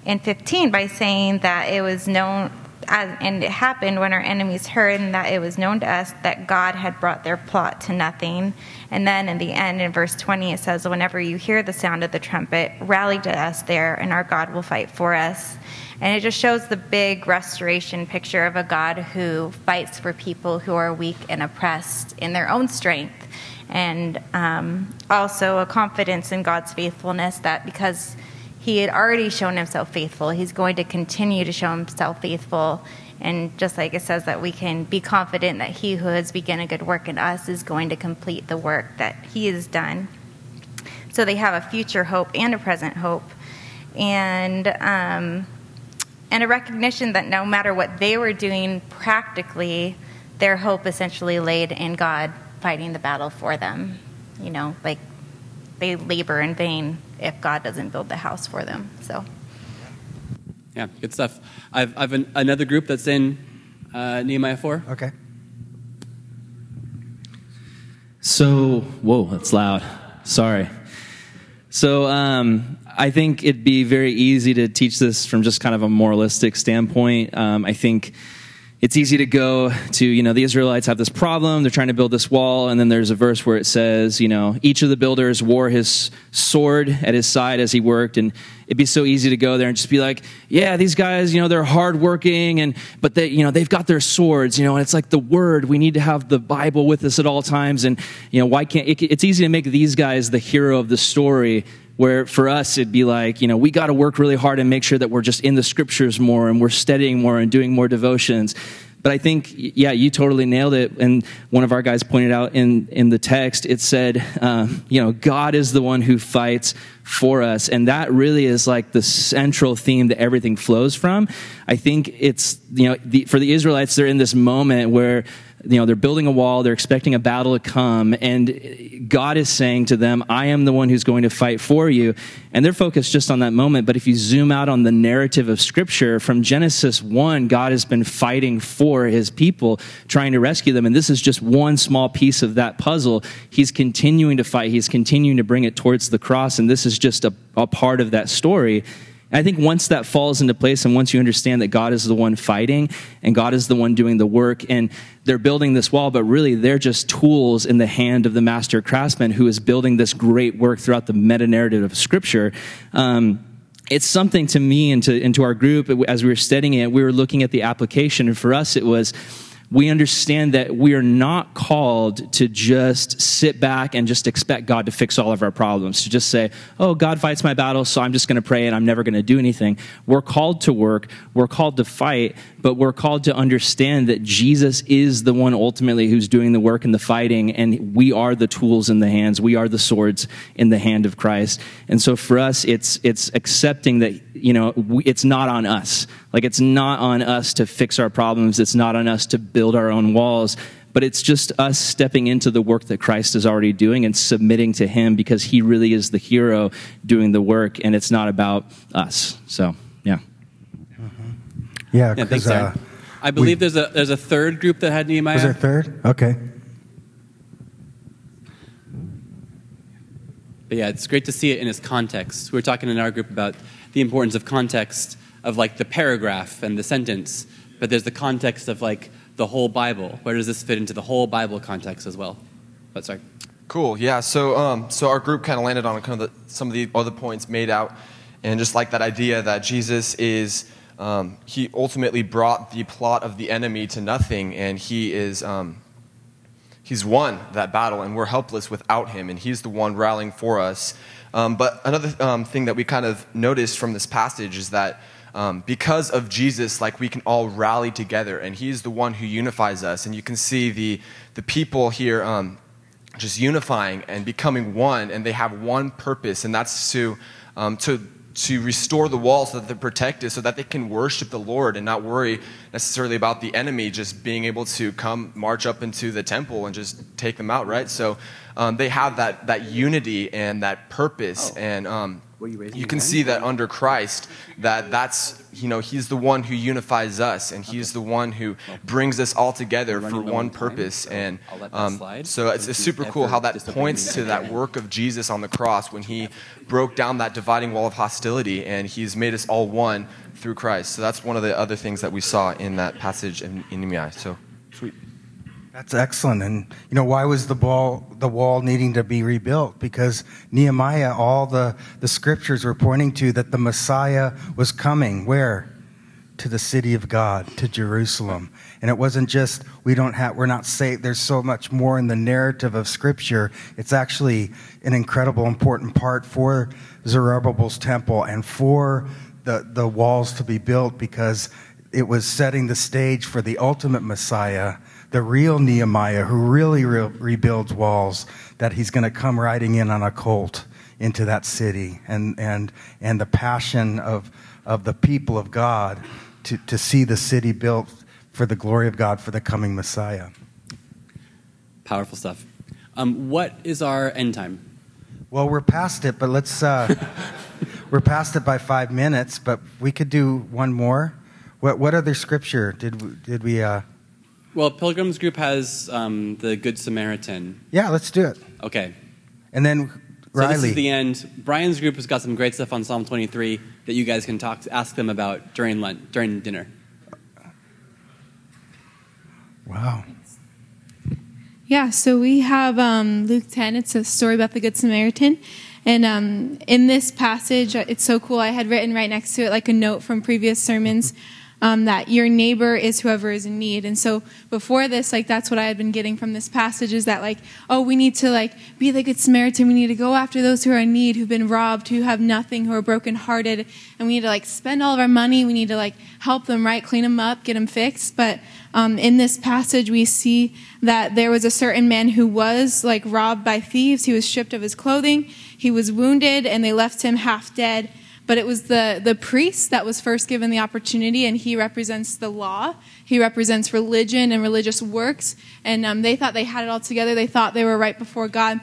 in 15 by saying that it was known as, and it happened when our enemies heard and that it was known to us that God had brought their plot to nothing. And then in the end, in verse 20, it says, Whenever you hear the sound of the trumpet, rally to us there, and our God will fight for us. And it just shows the big restoration picture of a God who fights for people who are weak and oppressed in their own strength. And um, also a confidence in God's faithfulness that because he had already shown himself faithful. He's going to continue to show himself faithful. And just like it says that we can be confident that he who has begun a good work in us is going to complete the work that he has done. So they have a future hope and a present hope. And, um, and a recognition that no matter what they were doing practically, their hope essentially laid in God fighting the battle for them. You know, like they labor in vain if God doesn't build the house for them. So, Yeah, good stuff. I've, I've an, another group that's in uh, Nehemiah 4. Okay. So, whoa, that's loud. Sorry. So, um, I think it'd be very easy to teach this from just kind of a moralistic standpoint. Um, I think it's easy to go to, you know, the Israelites have this problem. They're trying to build this wall. And then there's a verse where it says, you know, each of the builders wore his sword at his side as he worked. And it'd be so easy to go there and just be like, yeah, these guys, you know, they're hardworking and, but they, you know, they've got their swords, you know, and it's like the word. We need to have the Bible with us at all times. And, you know, why can't, it, it's easy to make these guys the hero of the story where for us it'd be like you know we got to work really hard and make sure that we're just in the scriptures more and we're studying more and doing more devotions. But i think yeah you totally nailed it. And one of our guys pointed out in in the text it said um, you know god is the one who fights for us. And that really is like the central theme that everything flows from. I think it's you know the, for the israelites they're in this moment where you know they're building a wall they're expecting a battle to come and god is saying to them i am the one who's going to fight for you. And they're focused just on that moment but if you zoom out on the narrative of scripture from genesis 1 god has been fighting for his people trying to rescue them and this is just one small piece of that puzzle. He's continuing to fight he's continuing to bring it towards the cross and this is just a, a part of that story I think once that falls into place and once you understand that God is the one fighting and God is the one doing the work and they're building this wall, but really they're just tools in the hand of the master craftsman who is building this great work throughout the meta narrative of Scripture. Um, it's something to me and to, and to our group as we were studying it, we were looking at the application. And for us, it was, we understand that we are not called to just sit back and just expect God to fix all of our problems, to just say, oh, God fights my battles, so I'm just going to pray and I'm never going to do anything. We're called to work, we're called to fight, but we're called to understand that Jesus is the one ultimately who's doing the work and the fighting, and we are the tools in the hands, we are the swords in the hand of Christ. And so for us, it's, it's accepting that, you know, we, it's not on us. Like, it's not on us to fix our problems, it's not on us to build our own walls but it's just us stepping into the work that Christ is already doing and submitting to Him because He really is the hero doing the work, and it's not about us. So, yeah. Yeah, Yeah, 'cause, thanks, Aaron. uh, I believe there's a there's a third group that had Nehemiah. Was there a third? Okay. But yeah, it's great to see it in its context. We were talking in our group about the importance of context of like the paragraph and the sentence, but there's the context of like the whole Bible. Where does this fit into the whole Bible context as well? But sorry. Cool. Yeah. So, um, so our group kind of landed on kind of the, some of the other points made out, and just like that idea that Jesus is, um, he ultimately brought the plot of the enemy to nothing, and he is, um, he's won that battle, and we're helpless without him, and he's the one rallying for us. Um, but another um, thing that we kind of noticed from this passage is that um, because of Jesus, like we can all rally together, and He's the one who unifies us. And you can see the the people here um, just unifying and becoming one, and they have one purpose, and that's to to to restore the walls so that they're protected, so that they can worship the Lord and not worry necessarily about the enemy just being able to come march up into the temple and just take them out, right? So um, they have that that unity and that purpose, and um, you can see that under Christ, that that's you know he's the one who unifies us, and he's the one who brings us all together for one purpose. And um, so it's, it's super cool how that points to that work of Jesus on the cross when he broke down that dividing wall of hostility, and he's made us all one through Christ. So that's one of the other things that we saw in that passage in, in Nehemiah. So sweet. That's excellent. And you know why was the wall the wall needing to be rebuilt? Because Nehemiah, all the the scriptures were pointing to that the Messiah was coming. Where? To the city of God, to Jerusalem. And it wasn't just we don't have we're not saved. There's so much more in the narrative of Scripture. It's actually an incredible important part for Zerubbabel's temple and for the the walls to be built because it was setting the stage for the ultimate Messiah the real Nehemiah who really re- rebuilds walls, that he's going to come riding in on a colt into that city, and and and the passion of of the people of God to to see the city built for the glory of God for the coming Messiah. Powerful stuff. Um, what is our end time? Well, we're past it, but let's. Uh, <laughs> we're past it by five minutes, but we could do one more. What what other scripture did we, did we? Uh, Well, Pilgrim's group has um, the Good Samaritan. yeah, let's do it. Okay. And then So this is the end. Brian's group has got some great stuff on Psalm 23 that you guys can talk, ask them about during lunch, during dinner. Wow. Yeah, so we have um, Luke 10. It's a story about the Good Samaritan. And um, in this passage, uh, it's so cool. I had written right next to it, like a note from previous sermons, <laughs> um, that your neighbor is whoever is in need. And so before this, like that's what I had been getting from this passage is that like, oh, we need to like be the Good Samaritan. We need to go after those who are in need, who've been robbed, who have nothing, who are brokenhearted, and we need to like spend all of our money. We need to like help them, right? Clean them up, get them fixed. But um, in this passage, we see that there was a certain man who was like robbed by thieves. He was stripped of his clothing. He was wounded, and they left him half dead. But it was the, the priest that was first given the opportunity, and he represents the law. He represents religion and religious works. And um, they thought they had it all together. They thought they were right before God.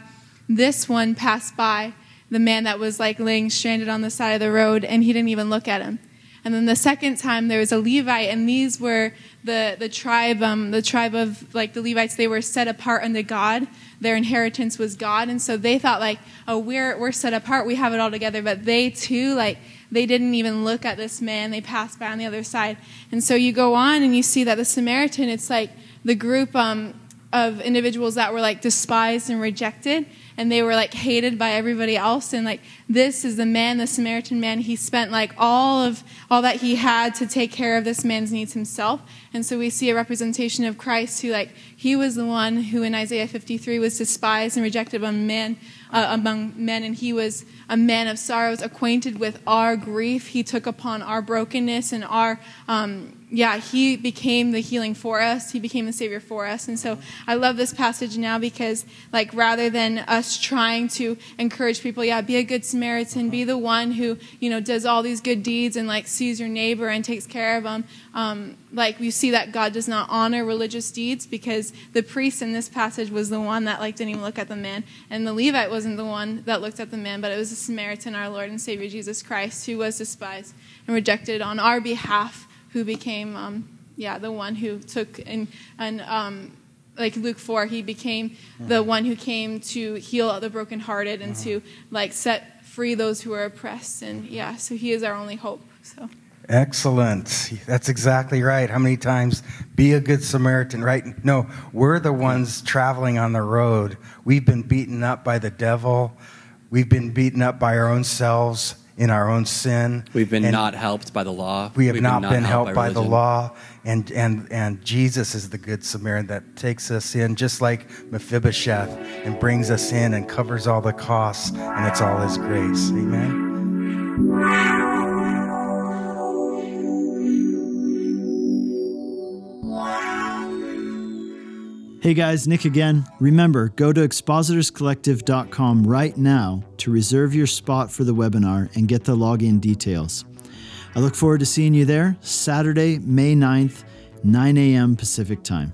This one passed by the man that was like laying stranded on the side of the road, and he didn't even look at him. And then the second time there was a Levite, and these were the the tribe, um, the tribe of like the Levites. They were set apart unto God. Their inheritance was God, and so they thought like, oh, we're we're set apart. We have it all together. But they too, like, they didn't even look at this man. They passed by on the other side. And so you go on and you see that the Samaritan, it's like the group um, of individuals that were like despised and rejected. and they were like hated by everybody else. And like this is the man, the Samaritan man. He spent like all of all that he had to take care of this man's needs himself. And so we see a representation of Christ who like he was the one who in Isaiah 53 was despised and rejected among men, uh, among men, and he was a man of sorrows, acquainted with our grief. He took upon our brokenness and our um, yeah, he became the healing for us. He became the savior for us. And so I love this passage now because, like, rather than us trying to encourage people, yeah, be a good Samaritan, be the one who, you know, does all these good deeds and, like, sees your neighbor and takes care of them. Um, like, we see that God does not honor religious deeds because the priest in this passage was the one that, like, didn't even look at the man. And the Levite wasn't the one that looked at the man, but it was the Samaritan, our Lord and Savior Jesus Christ, who was despised and rejected on our behalf who became, um, yeah, the one who took and and um, like Luke four, he became the Mm-hmm. one who came to heal the brokenhearted and to like set free those who are oppressed. And yeah, so he is our only hope. So. Excellent. That's exactly right. How many times be a good Samaritan, right? No, we're the ones traveling on the road. We've been beaten up by the devil. We've been beaten up by our own selves in our own sin. We've been And not helped by the law. We have We've not been helped by, the law. And, and, and Jesus is the good Samaritan that takes us in, just like Mephibosheth, and brings us in and covers all the costs, and it's all His grace. Amen. Hey guys, Nick again. Remember, go to expositorscollective.com right now to reserve your spot for the webinar and get the login details. I look forward to seeing you there Saturday, May 9th, 9 a.m. Pacific Time.